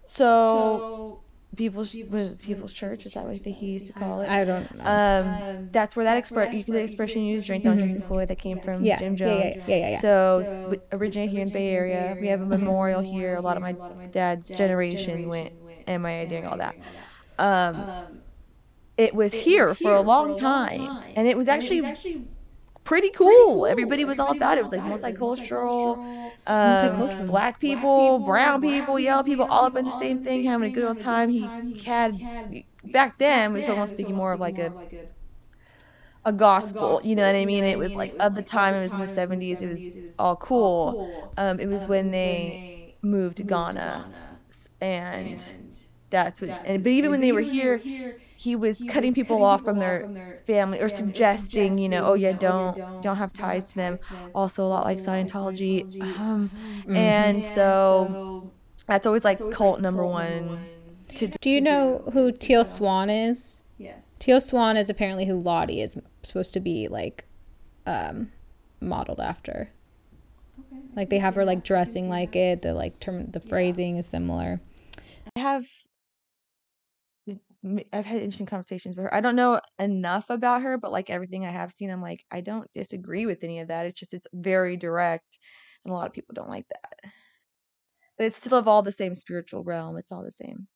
So, So people's was people's church is that what he used to call it? I don't know. Um, um, that's where that that's where expre- you the expression you used, drink, don't drink Aid, that came from yeah, Jim Jones. yeah, yeah, yeah, yeah. So, So, originally here in Bay Area, we have a memorial here. A lot of my dad's generation went MIA during all that. Um, Um, it was here for a long time, and it was And actually actually pretty cool. Everybody was all about it. It was like multicultural, um, Multicultural. black people, brown people, yellow people, all up in the same thing, having a good old time. He, had back then it was almost speaking more of like a a gospel, you know what I mean? It was like of the time, it was in the 70s, it was all cool. Um, it was when they moved to Guyana, and that's what. And but even when they were here, he was cutting people off from their family or suggesting, you know, oh yeah, don't don't have ties to them. Also, a lot like Scientology, um, Mhm. and so that's always like cult number one. To Do you know who Teal Swan is? Yes. Teal Swan is apparently who Lottie is supposed to be like um modeled after. Okay. Like they have her like dressing like it, the like term the phrasing is similar. I have I've had interesting conversations with her. I don't know enough about her, but like everything I have seen, I'm like, I don't disagree with any of that. It's just it's very direct, and a lot of people don't like that. But it's still of all the same spiritual realm. It's all the same.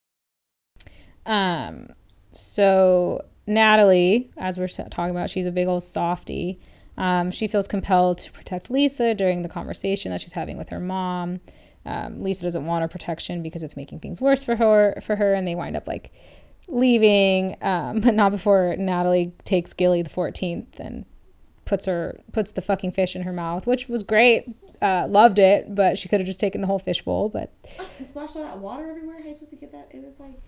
Um, so Natalie, as we're talking about, she's a big old softie. Um, she feels compelled to protect Lisa during the conversation that she's having with her mom. Um, Lisa doesn't want her protection because it's making things worse for her. For her, and they wind up like leaving, um, but not before Natalie takes Gilly the 14th and puts her puts the fucking fish in her mouth, which was great. Uh, loved it, but she could have just taken the whole fish bowl. But And splashed all that water everywhere. Hey, just to get that, it was like.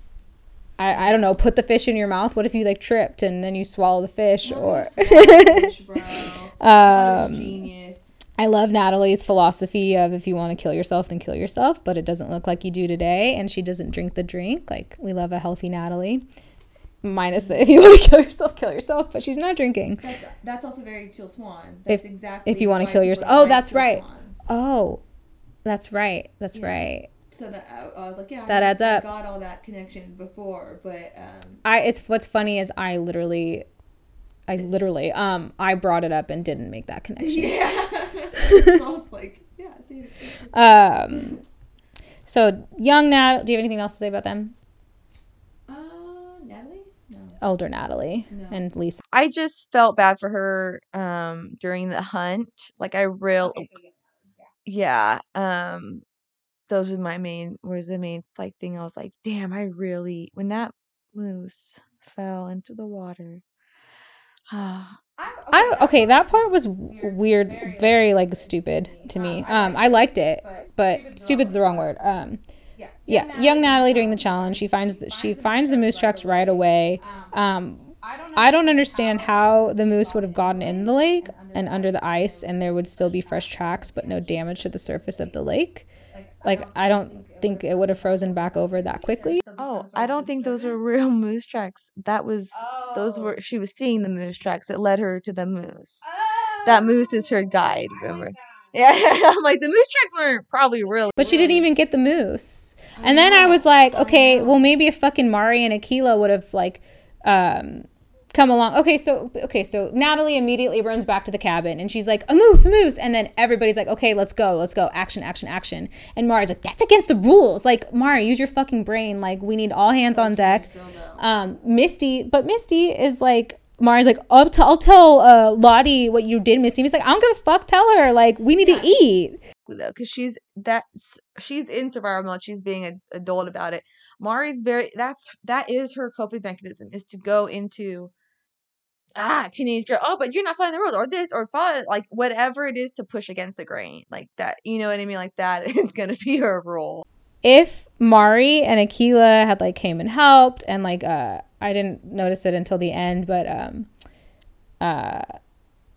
I, I don't know, put the fish in your mouth. What if you like tripped and then you swallow the fish or Fish, thought was um genius. I love Natalie's philosophy of if you want to kill yourself then kill yourself, but it doesn't look like you do today and she doesn't drink the drink. Like we love a healthy Natalie. Minus the if you want to kill yourself, kill yourself, but she's not drinking. That's that's also very Teal Swan. That's exactly. if you wanna kill yourself- oh, that's right. Swan. Oh. That's right. That's Yeah. right. So that I, I was like, yeah, That know- adds I up. got all that connection before, but um, I it's what's funny is I literally I literally um I brought it up and didn't make that connection. yeah. so like, yeah, see. Um, so young Nat, do you have anything else to say about them? Uh, Natalie? No. Older Natalie No. and Lisa. I just felt bad for her um during the hunt. Like I real yeah. Um those were my main was the main like thing. I was like, damn, I really when that moose fell into the water. I okay, that part was weird, very like stupid to me. Um, I liked it, but stupid's the wrong word. Um, yeah, young Natalie during the challenge, she finds the, she finds the moose tracks right away. Um, I don't understand how the moose would have gotten in the lake and under the ice, and there would still be fresh tracks, but no damage to the surface of the lake. Like I don't think it would have frozen back over that quickly. Oh, I don't think those were real moose tracks. That was those were she was seeing the moose tracks that led her to the moose. That moose is her guide, remember? Yeah, I'm like the moose tracks weren't probably real. But she didn't even get the moose. And then I was like, okay, well maybe if fucking Mari and Akilah would have like um come along. Okay, so okay, so Natalie immediately runs back to the cabin and she's like, a moose, a moose. And then everybody's like, okay, let's go, let's go. Action, action, action. And Mari's like, that's against the rules. Like, Mari, use your fucking brain. Like, we need all hands on deck. Um, Misty, but Misty is like, Mari's like, I'll, t- I'll tell uh, Lottie what you did, Misty. He's like, I don't give a fuck. Tell her. Like, we need to eat. though because she's that's she's in survival mode she's being an adult about it mari's very that's that is her coping mechanism is to go into ah teenager oh but you're not following the rules or this or follow like whatever it is to push against the grain like that you know what i mean like that is gonna be her role if Mari and Akilah had like came and helped and like uh I didn't notice it until the end, but um uh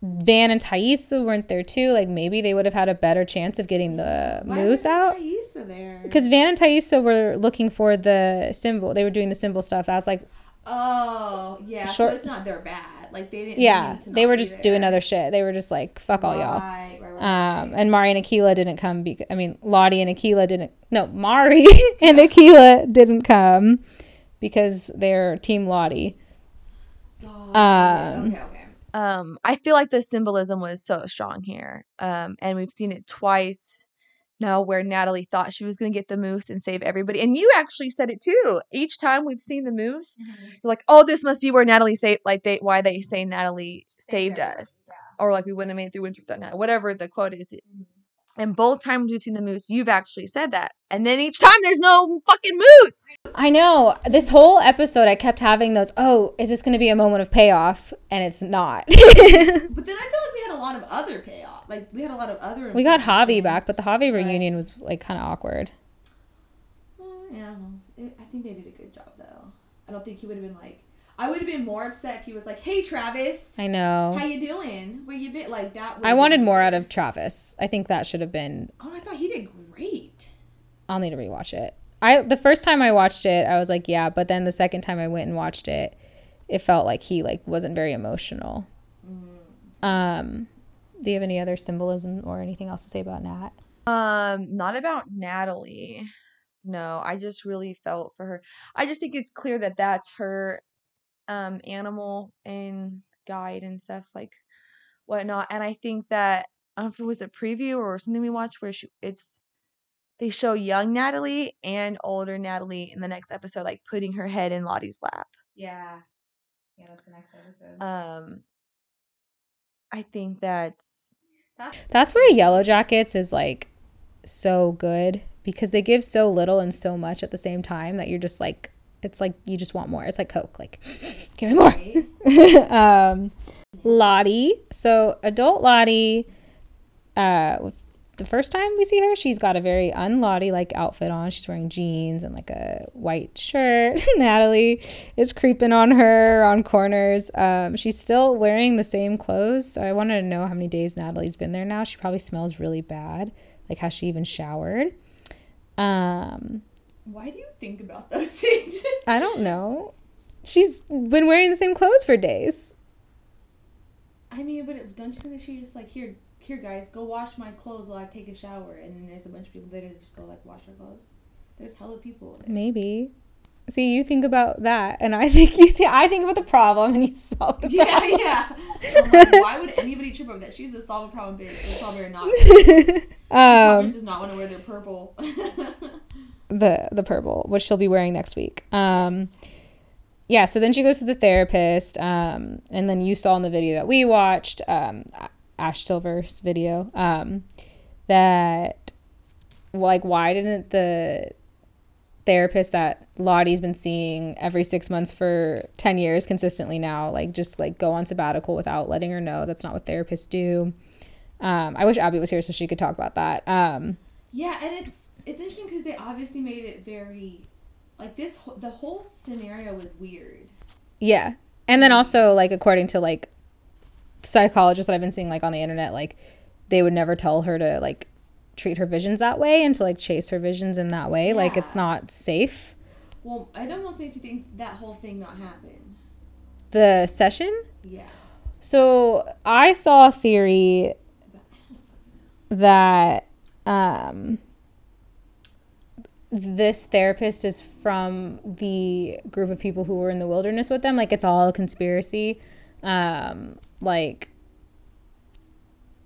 Van and Taissa weren't there too, like maybe they would have had a better chance of getting the Why moose wasn't out. Taissa there? Because Van and Taissa were looking for the symbol. They were doing the symbol stuff. I was like, Oh, yeah. Short- So it's not their bad. Like they didn't. yeah, mean to they were just doing other shit. They were just like, fuck all y'all. Right, right, right, Um, and Mari and Akilah didn't come because I mean Lottie and Akilah didn't. No, Mari and Akilah didn't come because they're Team Lottie. Oh, um, okay, okay. um i feel like the symbolism was so strong here um and we've seen it twice now where natalie thought she was going to get the moose and save everybody and you actually said it too each time we've seen the moose mm-hmm. you're like oh this must be where natalie saved like they why they say natalie saved us or like we wouldn't have made it through winter without Natalie. Whatever the quote is. And both times we've seen the moose, you've actually said that. And then each time there's no fucking moose. I know. This whole episode, I kept having those. Oh, is this going to be a moment of payoff? And it's not. But then I feel like we had a lot of other payoff. Like we had a lot of other. we got Javi back, but the Javi Right. reunion was like kind of awkward. Uh, yeah, I don't know. It, I think they did a good job though. I don't think he would have been like. I would have been more upset if he was like, "Hey, Travis, I know. how you doing? Where you been?" Like that. I wanted more out of Travis. I think that should have been. Oh, I thought he did great. I'll need to rewatch it. I the first time I watched it, I was like, yeah, but then the second time I went and watched it, it felt like he like wasn't very emotional. Um, do you have any other symbolism or anything else to say about Nat? Um, not about Natalie. No, I just really felt for her. I just think it's clear that that's her um animal and guide and stuff like whatnot. And I think that I don't know if it was a preview or something we watched where she it's they show young Natalie and older Natalie in the next episode, like putting her head in Lottie's lap. Yeah, yeah, that's the next episode. Um, I think that's That's where Yellowjackets is like so good because they give so little and so much at the same time that you're just like it's like you just want more. It's like Coke, like give me more. Um, Lottie. So adult Lottie. Uh, the first time we see her, she's got a very un-Lottie like outfit on. She's wearing jeans and like a white shirt. Natalie is creeping on her on corners. Um, she's still wearing the same clothes. So I wanted to know how many days Natalie's been there now. She probably smells really bad. Like has she even showered? Um, Why do you think about those things? I don't know. She's been wearing the same clothes for days. I mean, but it, don't you think that she just like here, here, guys, go wash my clothes while I take a shower, and then there's a bunch of people there to just go like wash their clothes. There's hella people. There. Maybe. See, you think about that, and I think you. Th- I think about the problem, and you solve the Yeah, problem. yeah. I'm like, why would anybody trip over that? She's a solve a problem bitch. It's probably not. She probably um, does not want to wear their purple. The the purple, which she'll be wearing next week. Um, yeah. So then she goes to the therapist, um, and then you saw in the video that we watched, um, Ash Silver's video, um, that like why didn't the therapist that Lottie's been seeing every six months for 10 years consistently now, like just like go on sabbatical without letting her know that's not what therapists do. Um, I wish Abby was here so she could talk about that. Um, yeah, and it's it's interesting because they obviously made it very, like this. The whole scenario was weird. yeah. And then also like, according to like psychologists that I've been seeing like on the internet, like they would never tell her to like treat her visions that way and to like chase her visions in that way. Like it's not safe. Well, it almost makes you think that whole thing not happen. The session Yeah. So I saw a theory that um, this therapist is from the group of people who were in the wilderness with them. Like it's all a conspiracy. Um, like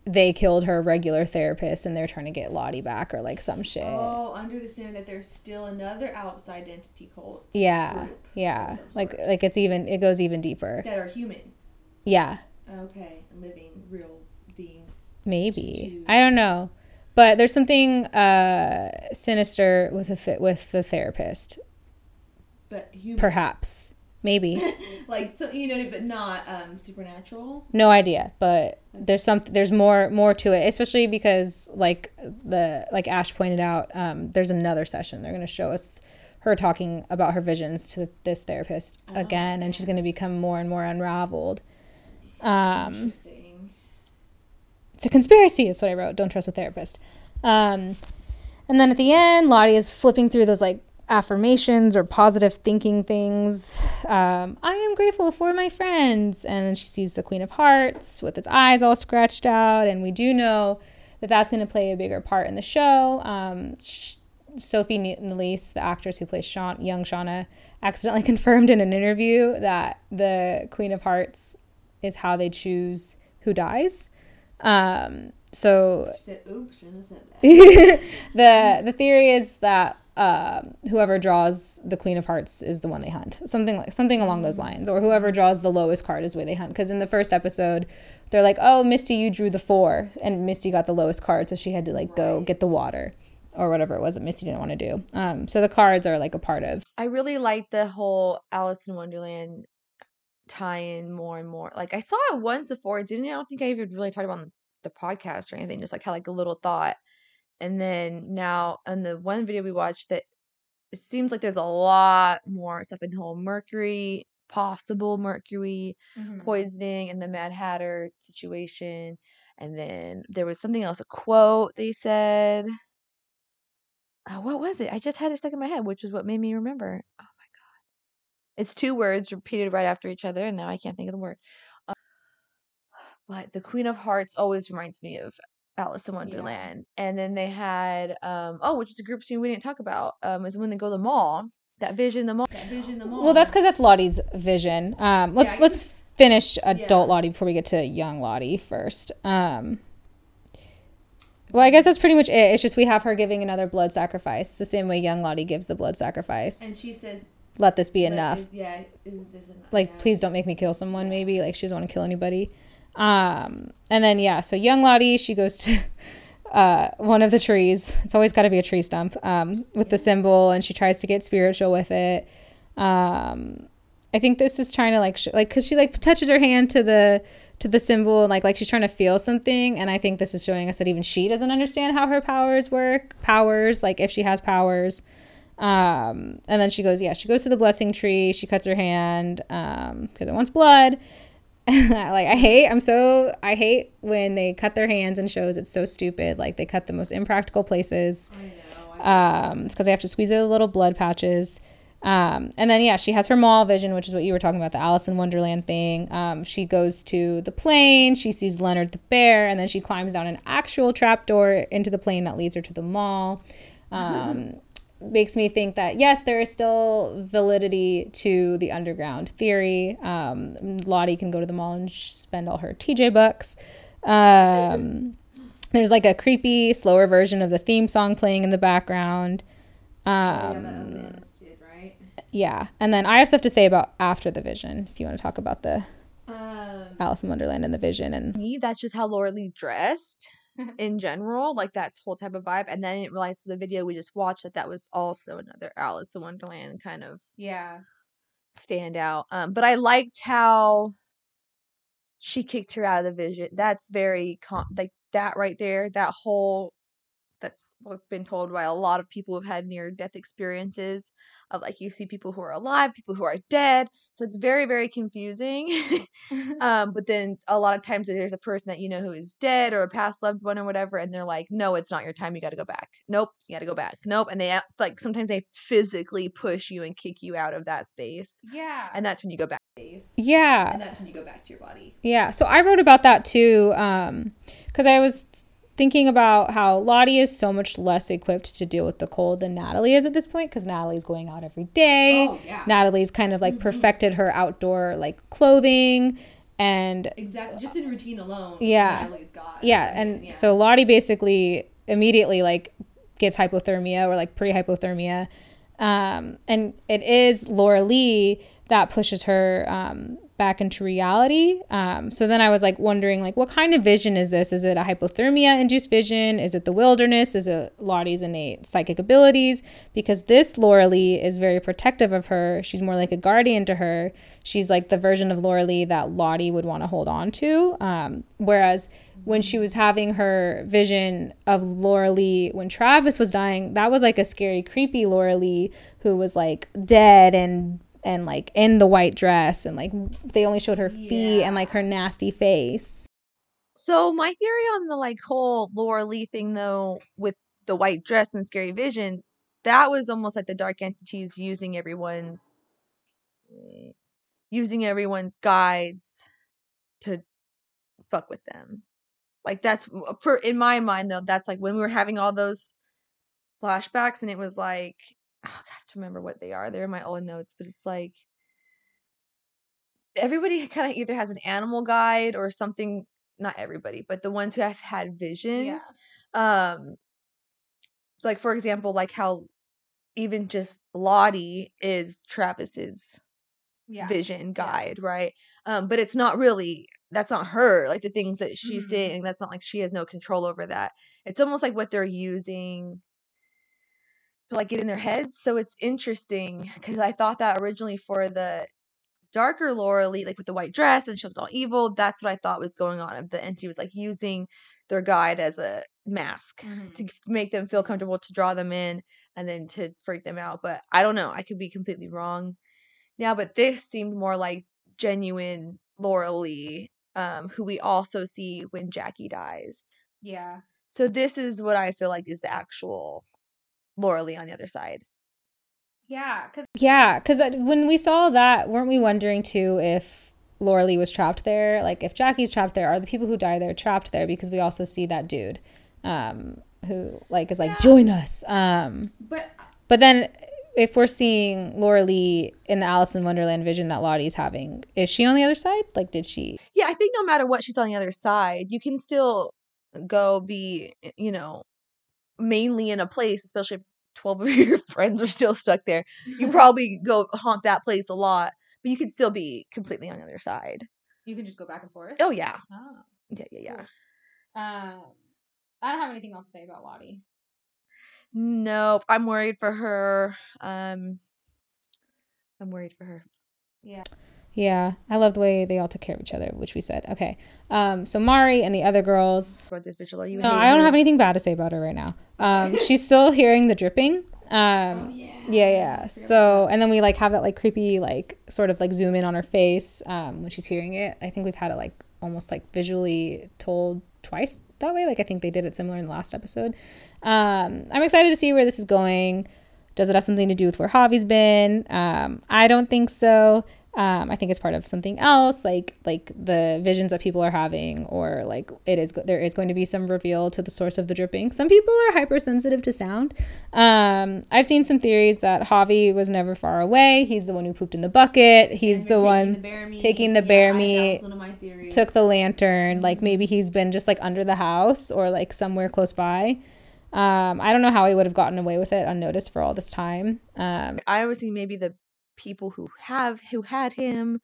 they killed her regular therapist and they're trying to get Lottie back or like some shit. Oh, under the scenario that there's still another outside entity cult. yeah, yeah. Like sort like it's even it goes even deeper. that are human. Yeah. Okay, living real beings. Maybe to- I don't know, but there's something uh, sinister with the th- with the therapist. But human. Perhaps, maybe, like so, you know, but not um supernatural. no idea. But there's some there's more more to it, especially because like the like Ash pointed out, um, there's another session. They're gonna show us her talking about her visions to this therapist again, and she's gonna become more and more unraveled. Um, Interesting. It's a conspiracy. That's what I wrote. Don't trust a therapist. Um, and then at the end, Lottie is flipping through those like affirmations or positive thinking things. Um, I am grateful for my friends. And then she sees the Queen of Hearts with its eyes all scratched out. And we do know that that's going to play a bigger part in the show. Um, sh- Sophie Nélisse, the actress who plays Shaun, young Shauna, accidentally confirmed in an interview that the Queen of Hearts is how they choose who dies. Um, so She said, "Oops, shouldn't have said that." the the theory is that um, whoever draws the Queen of Hearts is the one they hunt. Something like something along those lines, or whoever draws the lowest card is where they hunt. Because in the first episode, they're like, "Oh, Misty, you drew the four, and Misty got the lowest card, so she had to like go get the water." Or whatever it was that Misty didn't want to do. Um, so the cards are like a part of. I really like the whole Alice in Wonderland tie-in more and more. Like I saw it once before, didn't I? I don't think I even really talked about on the podcast or anything. Just like had like a little thought, and then now on the one video we watched, that it seems like there's a lot more stuff in the whole Mercury, possible Mercury mm-hmm. poisoning, and the Mad Hatter situation. And then there was something else, a quote they said. Oh, what was it? I just had it stuck in my head, which is what made me remember. Oh. It's two words repeated right after each other, and now I can't think of the word. Uh, but the Queen of Hearts always reminds me of Alice in Wonderland. And then they had um oh, which is a group scene we didn't talk about, um, is when they go to the mall. That vision, the mall. That vision, the mall. Well, that's because that's Lottie's vision. Um, let's I let's finish adult Yeah. Lottie before we get to young Lottie first. Um, well, I guess that's pretty much it. It's just we have her giving another blood sacrifice, the same way young Lottie gives the blood sacrifice. and she says, Let this be like, enough. is- yeah, is this enough? like Yeah. please don't make me kill someone maybe. Like she doesn't want to kill anybody. Um and then yeah so young lottie she goes to uh one of the trees. It's always got to be a tree stump um with the symbol and she tries to get spiritual with it. Um i think this is trying to like sh- like because she like touches her hand to the to the symbol and like like she's trying to feel something. And i think this is showing us that even she doesn't understand how her powers work powers like if she has powers um, and then she goes, yeah, she goes to the blessing tree. She cuts her hand um, because it wants blood. like I hate, I'm so I hate when they cut their hands in shows. It's so stupid. Like they cut the most impractical places. I know. I Um, it's because they have to squeeze out the little blood patches. Um, and then yeah, she has her mall vision, which is what you were talking about, the Alice in Wonderland thing. Um, she goes to the plane. She sees Leonard the bear, and then she climbs down an actual trapdoor into the plane that leads her to the mall. Um, makes me think that yes, there is still validity to the underground theory. Um, Lottie can go to the mall and spend all her TJ bucks. Um, there's like a creepy, slower version of the theme song playing in the background. yeah, Um, that Atlantis did, right? yeah, and then I have stuff to say about after the vision. If you want to talk about the Um, Alice in Wonderland and the vision, and me, that's just how Laura Lee dressed in general, like that whole type of vibe. And then I didn't realize the video we just watched that that was also another Alice in Wonderland kind of yeah, standout. Um, but I liked how she kicked her out of the vision. That's very con- like that right there. That whole that's what's been told by a lot of people who've had near death experiences of like you see people who are alive, people who are dead. So it's very very confusing. um, but then a lot of times there's a person that you know who is dead or a past loved one or whatever, and they're like, "No, it's not your time. You got to go back. Nope, you got to go back. Nope." And they act- like sometimes they physically push you and kick you out of that space, yeah, and that's when you go back. yeah. and that's when you go back to your body. Yeah, so I wrote about that too, because I was thinking about how Lottie is so much less equipped to deal with the cold than Natalie is at this point, because Natalie's going out every day. Oh, yeah. Natalie's kind of like perfected her outdoor like clothing, and Exactly. Just in routine alone. Yeah. Natalie's got. yeah, and so Lottie basically immediately like gets hypothermia or like pre-hypothermia, um, and it is Laura Lee that pushes her um, back into reality. Um, so then I was like wondering like what kind of vision is this? Is it a hypothermia induced vision? Is it the wilderness? Is it Lottie's innate psychic abilities? Because this Laura Lee is very protective of her. She's more like a guardian to her. She's like the version of Laura Lee that Lottie would want to hold on to. Um, whereas when she was having her vision of Laura Lee when Travis was dying, that was like a scary, creepy Laura Lee who was like dead and and like in the white dress and like they only showed her feet and like her nasty face. So my theory on the like whole Laura Lee thing though, with the white dress and scary vision, that was almost like the dark entities using everyone's using everyone's guides to fuck with them. Like that's for in my mind though, that's like when we were having all those flashbacks and it was like I have to remember what they are. They're in my old notes, but it's like everybody kind of either has an animal guide or something not everybody, but the ones who have had visions. Um like for example, like how even just Lottie is Travis's Yeah. vision guide, right? Um, but it's not really that's not her. Like the things that she's Mhm. saying, that's not like she has no control over that. It's almost like what they're using to like get in their heads. So it's interesting because I thought that originally for the darker Laura Lee, like with the white dress and she looked all evil, that's what I thought was going on. And the entity was like using their guide as a mask Mhm. to make them feel comfortable to draw them in and then to freak them out. But I don't know. I could be completely wrong now, but this seemed more like genuine Laura Lee, um, who we also see when Jackie dies. Yeah. So this is what I feel like is the actual Laura Lee on the other side. Yeah, cause yeah, cause uh, when we saw that, weren't we wondering too if Laura Lee was trapped there? Like, if Jackie's trapped there, are the people who die there trapped there? Because we also see that dude, um, who like is like Yeah. join us. Um, But but then if we're seeing Laura Lee in the Alice in Wonderland vision that Lottie's having, is she on the other side? Like, did she? Yeah, I think no matter what she's on the other side, you can still go be, you know, mainly in a place, especially if 12 of your friends are still stuck there. You probably go haunt that place a lot, but you could still be completely on the other side. You can just go back and forth. Oh, yeah. Oh. Yeah, yeah, yeah. Um, I don't have anything else to say about Lottie. Nope, I'm worried for her. Um, I'm worried for her. Yeah, I love the way they all took care of each other, which we said. Okay. Um, so Mari and the other girls. This bitch, No, I don't have anything bad to say about her right now. Um, she's still hearing the dripping. Um, oh yeah. yeah, yeah. So, and then we like have that like creepy, like sort of like zoom in on her face um, when she's hearing it. I think we've had it like almost like visually told twice that way. Like I think they did it similar in the last episode. Um, I'm excited to see where this is going. Does it have something to do with where Javi's been? Um, I don't think so. Um, I think it's part of something else, like like the visions that people are having, or like it is. There is going to be some reveal to the source of the dripping. Some people are hypersensitive to sound. Um, I've seen some theories that Javi was never far away. He's the one who pooped in the bucket. He's the taking one the bear meat. taking the Yeah, bear I- that meat, was one of my theories. took the lantern. Like maybe he's been just like under the house or like somewhere close by. Um, I don't know how he would have gotten away with it unnoticed for all this time. Um, I was thinking maybe the people who have who had him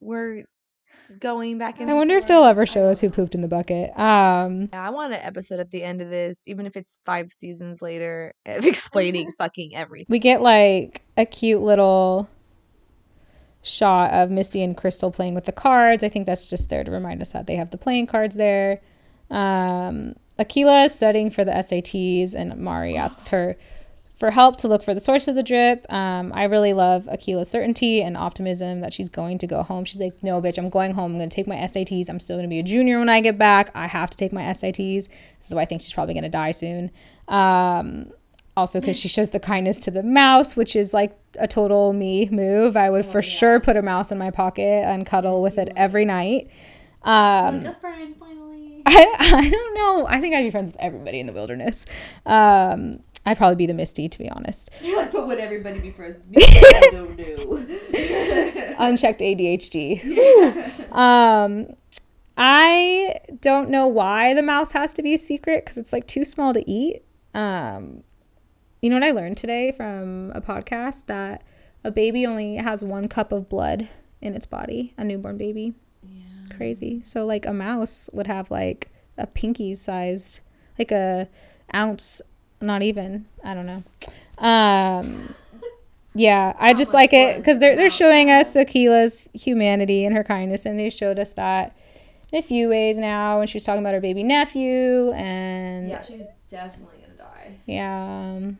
were going back and I wonder if they'll ever show us who pooped in the bucket. Um, Yeah, I want an episode at the end of this, even if it's five seasons later, of explaining fucking everything. we get like a cute little shot of Misty and Crystal playing with the cards. I think that's just there to remind us that they have the playing cards there. Um, Akilah is studying for the SATs, and Mari asks her for help to look for the source of the drip. Um, I really love Akilah's certainty and optimism that she's going to go home. She's like, no, bitch, I'm going home. I'm going to take my SATs. I'm still going to be a junior when I get back. I have to take my SATs. This is why I think she's probably going to die soon. Um, also, because she shows the kindness to the mouse, which is like a total me move. I would for sure put a mouse in my pocket and cuddle with it every night. Um, Like a friend finally. I, I don't know. I think I'd be friends with everybody in the wilderness. Um, I'd probably be the Misty, to be honest. You're like, but would everybody be me? I don't know. Unchecked ADHD. yeah. Um, I don't know why the mouse has to be a secret because it's like too small to eat. Um, you know what I learned today from a podcast that a baby only has one cup of blood in its body, a newborn baby. Yeah. Crazy. So like a mouse would have like a pinky sized, like a ounce, not even. I don't know. Um, yeah, I just like it because they're they're showing us? Akilah's humanity and her kindness, and they showed us that in a few ways now. When she was talking about her baby nephew, and Yeah, she's definitely gonna die. yeah, um,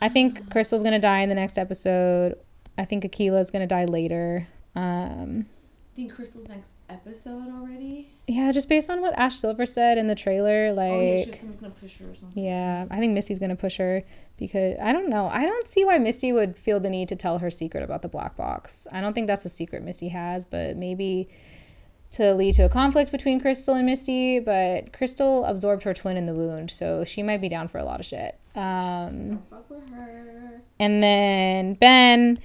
I think Crystal's gonna die in the next episode. I think Akilah's gonna die later. Um, think Crystal's next episode already. yeah, just based on what Ash Silver said in the trailer, like. oh yeah, someone's gonna push her or something. Yeah, I think Misty's gonna push her because I don't know. I don't see why Misty would feel the need to tell her secret about the black box. I don't think that's a secret Misty has, but maybe to lead to a conflict between Crystal and Misty. But Crystal absorbed her twin in the wound, so she might be down for a lot of shit. Um, Don't fuck with her. and then Ben,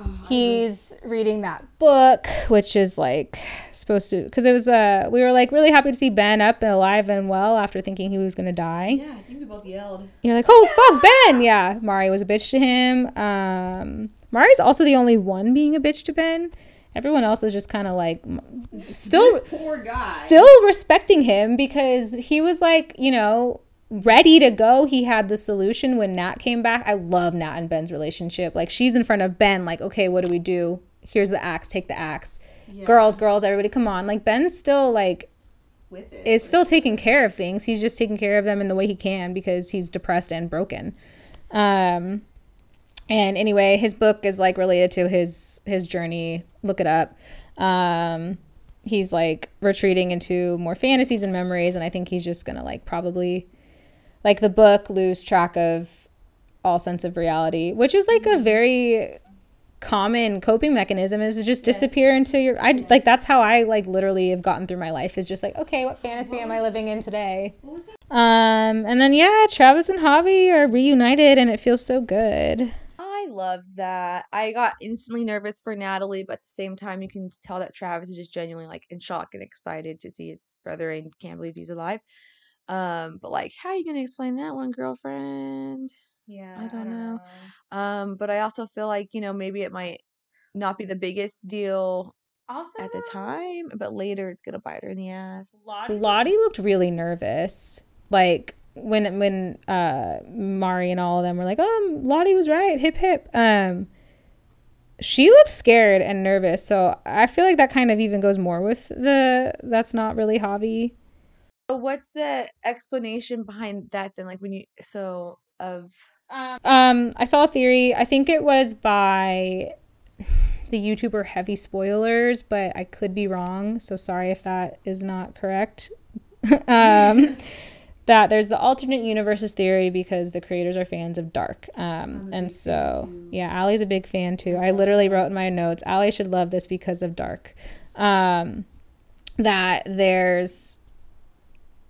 Oh, he's reading that book, which is like supposed to because it was uh we were like really happy to see Ben up and alive and well after thinking he was gonna die. Yeah, I think we both yelled. You're like, oh fuck Ben, yeah. Mari was a bitch to him. Um, Mari's also the only one being a bitch to Ben. Everyone else is just kind of like still poor guy. still respecting him because he was like, you know, ready to go. He had the solution when Nat came back. I love Nat and Ben's relationship. Like she's in front of Ben, like, okay, what do we do? Here's the axe, take the axe. Yeah. Girls, girls, everybody come on. Like Ben's still like with it. is still taking care of things. He's just taking care of them in the way he can because he's depressed and broken. Um and anyway, his book is like related to his his journey. Look it up. Um he's like retreating into more fantasies and memories and I think he's just going to like probably like the book lose track of all sense of reality, which is like a very common coping mechanism is to just disappear into your I like that's how I like literally have gotten through my life is just like okay what fantasy am I living in today What was that? um and then yeah Travis and Javi are reunited and it feels so good I love that. I got instantly nervous for Natalie, but at the same time, you can tell that Travis is just genuinely like in shock and excited to see his brother and can't believe he's alive. Um, but like, how are you gonna explain that one, girlfriend? yeah I don't know. Um, but I also feel like you know maybe it might not be the biggest deal also at the time, but later it's gonna bite her in the ass. Lottie looked really nervous like when when uh Mari and all of them were like oh Lottie was right hip hip um she looked scared and nervous so I feel like that kind of even goes more with the that's not really Javi So what's the explanation behind that then? Like when you so of Um, I saw a theory. I think it was by the YouTuber Heavy Spoilers, but I could be wrong. So sorry if that is not correct. um, that there's the alternate universes theory because the creators are fans of Dark. Um, and so yeah, Allie's a big fan too. I literally wrote in my notes, Allie should love this because of Dark. Um, that there's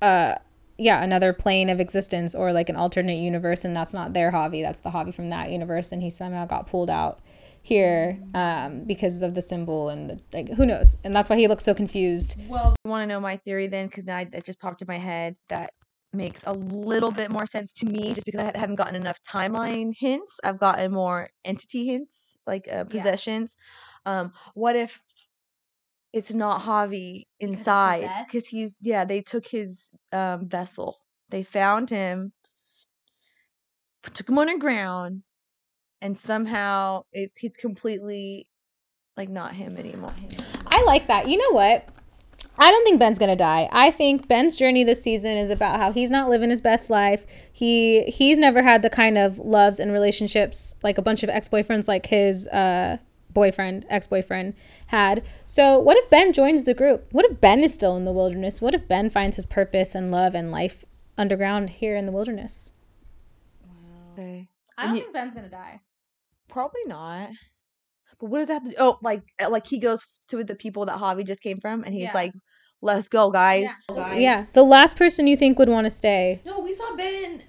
uh yeah another plane of existence or like an alternate universe and that's not their Javi. That's the Javi from that universe and he somehow got pulled out here um because of the symbol and the like who knows? And that's why he looks so confused. Well, you want to know my theory then? Because now that just popped in my head that makes a little bit more sense to me just because I haven't gotten enough timeline hints. I've gotten more entity hints like uh, possessions. Um, what if it's not Javi inside because he's yeah they took his um vessel. They found him, took him underground, and somehow it's he's completely like not him anymore. i like that you know what I don't think Ben's gonna die. I think Ben's journey this season is about how he's not living his best life. He he's never had the kind of loves and relationships like a bunch of ex boyfriends like his uh, boyfriend, ex boyfriend had. So what if Ben joins the group? What if Ben is still in the wilderness? What if Ben finds his purpose and love and life underground here in the wilderness? Okay. I don't he- think Ben's gonna die. Probably not. But what does that have to do? Oh, like uh, like he goes to the people that Javi just came from, and he's Yeah. like, "Let's go, guys." guys. Yeah, the last person you think would want to stay. No, we saw Ben.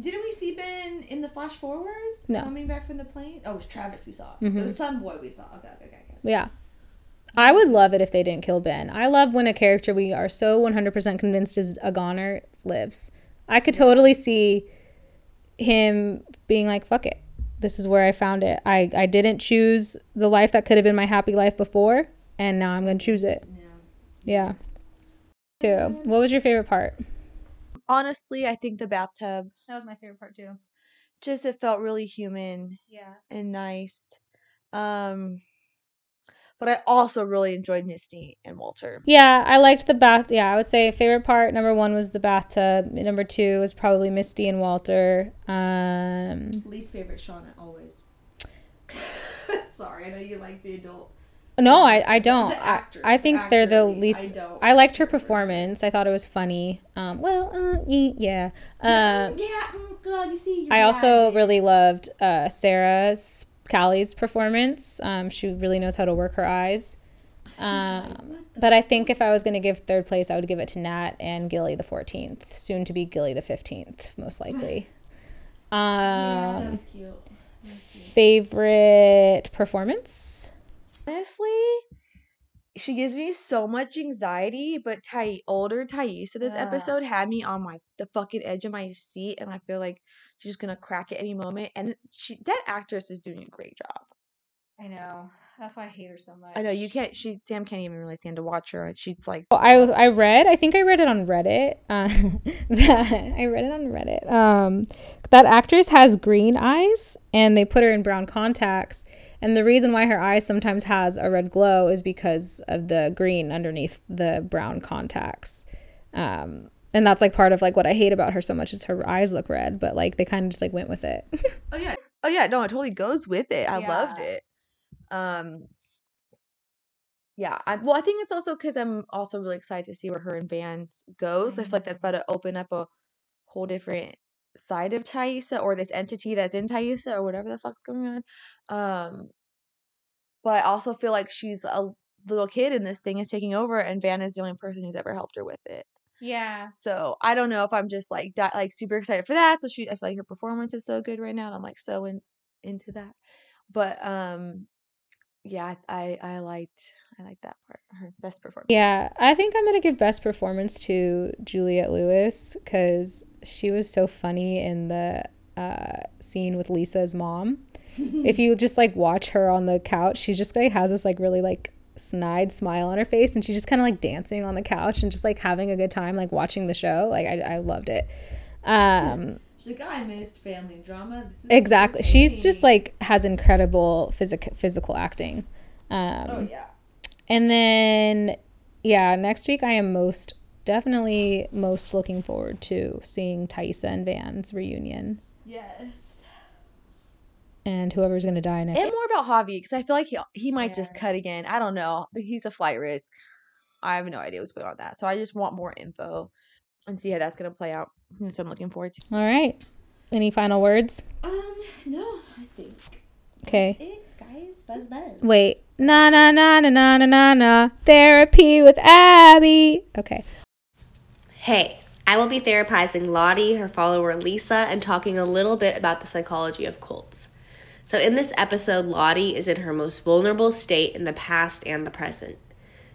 Didn't we see Ben in the flash forward? No. Coming back from the plane? Oh, it was Travis we saw. Mhm. It was some boy we saw. Okay, okay, okay. okay. Yeah. I would love it if they didn't kill Ben. I love when a character we are so 100% convinced is a goner lives. I could totally see him being like, fuck it. This is where I found it. I, I didn't choose the life that could have been my happy life before, and now I'm going to choose it. Yeah. Yeah. Too. What was your favorite part? Honestly, I think the bathtub That was my favorite part, too. just it felt really human Yeah. and nice. Um, but I also really enjoyed Misty and Walter. Yeah, I liked the bath. Yeah, I would say favorite part number one was the bathtub. Number two was probably Misty and Walter. Um, Least favorite Shauna always. Sorry, I know you like the adult. No, I, I don't. The I, I think actor they're the least. I I liked her care for them. performance. I thought it was funny. Um, well, uh, yeah. Uh, yeah, mm, God, you see. I also really loved uh, Sarah's Callie's performance. Um, she really knows how to work her eyes. Um, the but I think if I was going to give third place, I would give it to Nat and Gilly the 14th, soon to be Gilly the 15th, most likely. Yeah, that Um, was cute. Favorite performance? Honestly, she gives me so much anxiety, but Tai older Taissa this Ugh. episode had me on my the fucking edge of my seat, and I feel like she's gonna crack at any moment. And she that actress is doing a great job. I know. That's why I hate her so much. I know you can't. She Sam can't even really stand to watch her. She's like, Well, I I read. I think I read it on Reddit. Uh, that I read it on Reddit. Um, that actress has green eyes, and they put her in brown contacts. And the reason why her eyes sometimes has a red glow is because of the green underneath the brown contacts. Um, and that's like part of like what I hate about her so much is her eyes look red, but like they kind of just like went with it. Oh yeah, oh yeah, no, it totally goes with it. I loved it. Um, yeah, I well, I think it's also because I'm also really excited to see where her and Van goes. I feel like that's about to open up a whole different side of Taissa or this entity that's in Taissa or whatever the fuck's going on. Um, but I also feel like she's a little kid and this thing is taking over, and Van is the only person who's ever helped her with it. yeah. So I don't know if I'm just like di- like super excited for that. So she, I feel like her performance is so good right now, and I'm like so in into that. But um, yeah, I I liked I liked that part. Her best performance. Yeah, I think I'm gonna give best performance to Juliette Lewis because she was so funny in the uh, scene with Lisa's mom. if you just like watch her on the couch, she just like has this like really like snide smile on her face, and she's just kind of like dancing on the couch and just like having a good time, like watching the show. Like I, I loved it. Um, she's like, "Oh, I missed family drama. This is exactly. She's just like has incredible physical physical acting. Um, oh yeah, and then, yeah, next week I am most definitely most looking forward to seeing Taissa and Van's reunion yes. and whoever's going to die next. And more about Javi because I feel like he he might just cut again. I don't know. He's a flight risk. I have no idea what's going on with that. So I just want more info and see how that's gonna play out. That's what I'm looking forward to. All right. Any final words? Um, no, I think Okay. it's guys. Buzz buzz. Wait. Na na na na na na na na. Therapy with Abby. Okay. Hey, I will be therapizing Lottie, her follower Lisa, and talking a little bit about the psychology of cults. So, in this episode, Lottie is in her most vulnerable state in the past and the present.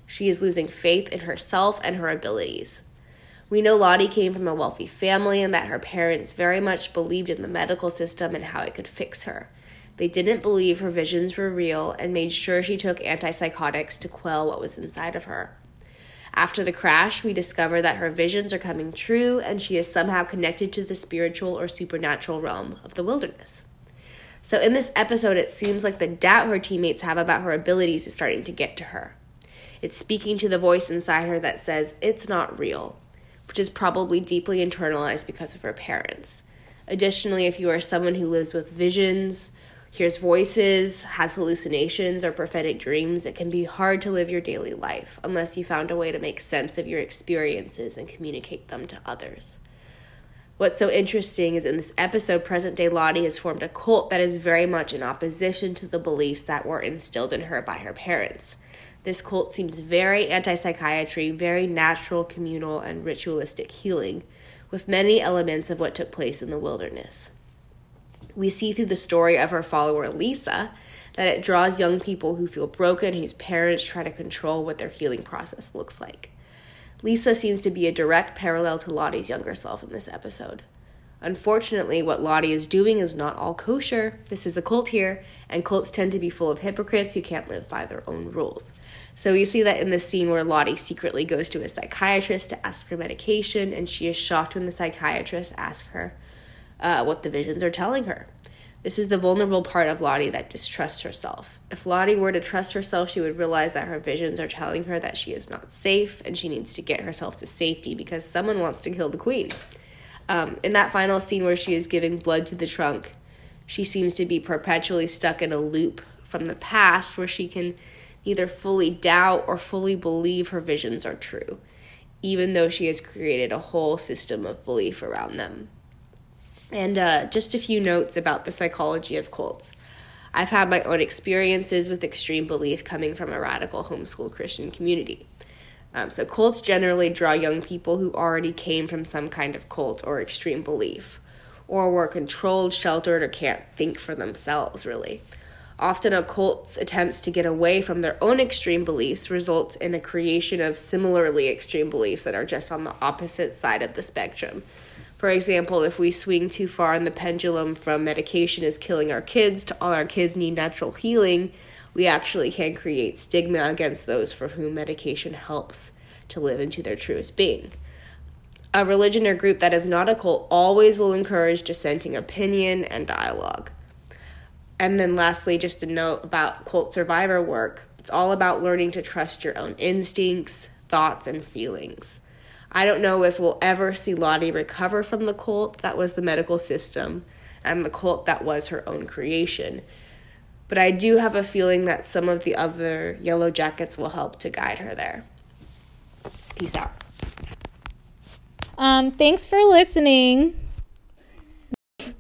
She is losing faith in herself and her abilities. We know Lottie came from a wealthy family and that her parents very much believed in the medical system and how it could fix her. They didn't believe her visions were real and made sure she took antipsychotics to quell what was inside of her. After the crash, we discover that her visions are coming true and she is somehow connected to the spiritual or supernatural realm of the wilderness. So, in this episode, it seems like the doubt her teammates have about her abilities is starting to get to her. It's speaking to the voice inside her that says it's not real, which is probably deeply internalized because of her parents. Additionally, if you are someone who lives with visions, hears voices, has hallucinations, or prophetic dreams, it can be hard to live your daily life unless you found a way to make sense of your experiences and communicate them to others. What's so interesting is in this episode, present day Lottie has formed a cult that is very much in opposition to the beliefs that were instilled in her by her parents. This cult seems very anti psychiatry, very natural, communal, and ritualistic healing, with many elements of what took place in the wilderness. We see through the story of her follower Lisa that it draws young people who feel broken, whose parents try to control what their healing process looks like. Lisa seems to be a direct parallel to Lottie's younger self in this episode. Unfortunately, what Lottie is doing is not all kosher. This is a cult here, and cults tend to be full of hypocrites who can't live by their own rules. So we see that in the scene where Lottie secretly goes to a psychiatrist to ask for medication, and she is shocked when the psychiatrist asks her uh, what the visions are telling her. This is the vulnerable part of Lottie that distrusts herself. If Lottie were to trust herself, she would realize that her visions are telling her that she is not safe and she needs to get herself to safety because someone wants to kill the queen. Um, in that final scene where she is giving blood to the trunk, she seems to be perpetually stuck in a loop from the past where she can neither fully doubt or fully believe her visions are true, even though she has created a whole system of belief around them. And uh, just a few notes about the psychology of cults. I've had my own experiences with extreme belief coming from a radical homeschool Christian community. Um, so, cults generally draw young people who already came from some kind of cult or extreme belief, or were controlled, sheltered, or can't think for themselves, really. Often, a cult's attempts to get away from their own extreme beliefs results in a creation of similarly extreme beliefs that are just on the opposite side of the spectrum. For example, if we swing too far in the pendulum from medication is killing our kids to all our kids need natural healing, we actually can create stigma against those for whom medication helps to live into their truest being. A religion or group that is not a cult always will encourage dissenting opinion and dialogue. And then, lastly, just a note about cult survivor work it's all about learning to trust your own instincts, thoughts, and feelings. I don't know if we'll ever see Lottie recover from the cult that was the medical system and the cult that was her own creation. But I do have a feeling that some of the other Yellowjackets will help to guide her there. Peace out. Um, thanks for listening.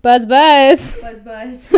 Buzz buzz. Buzz buzz.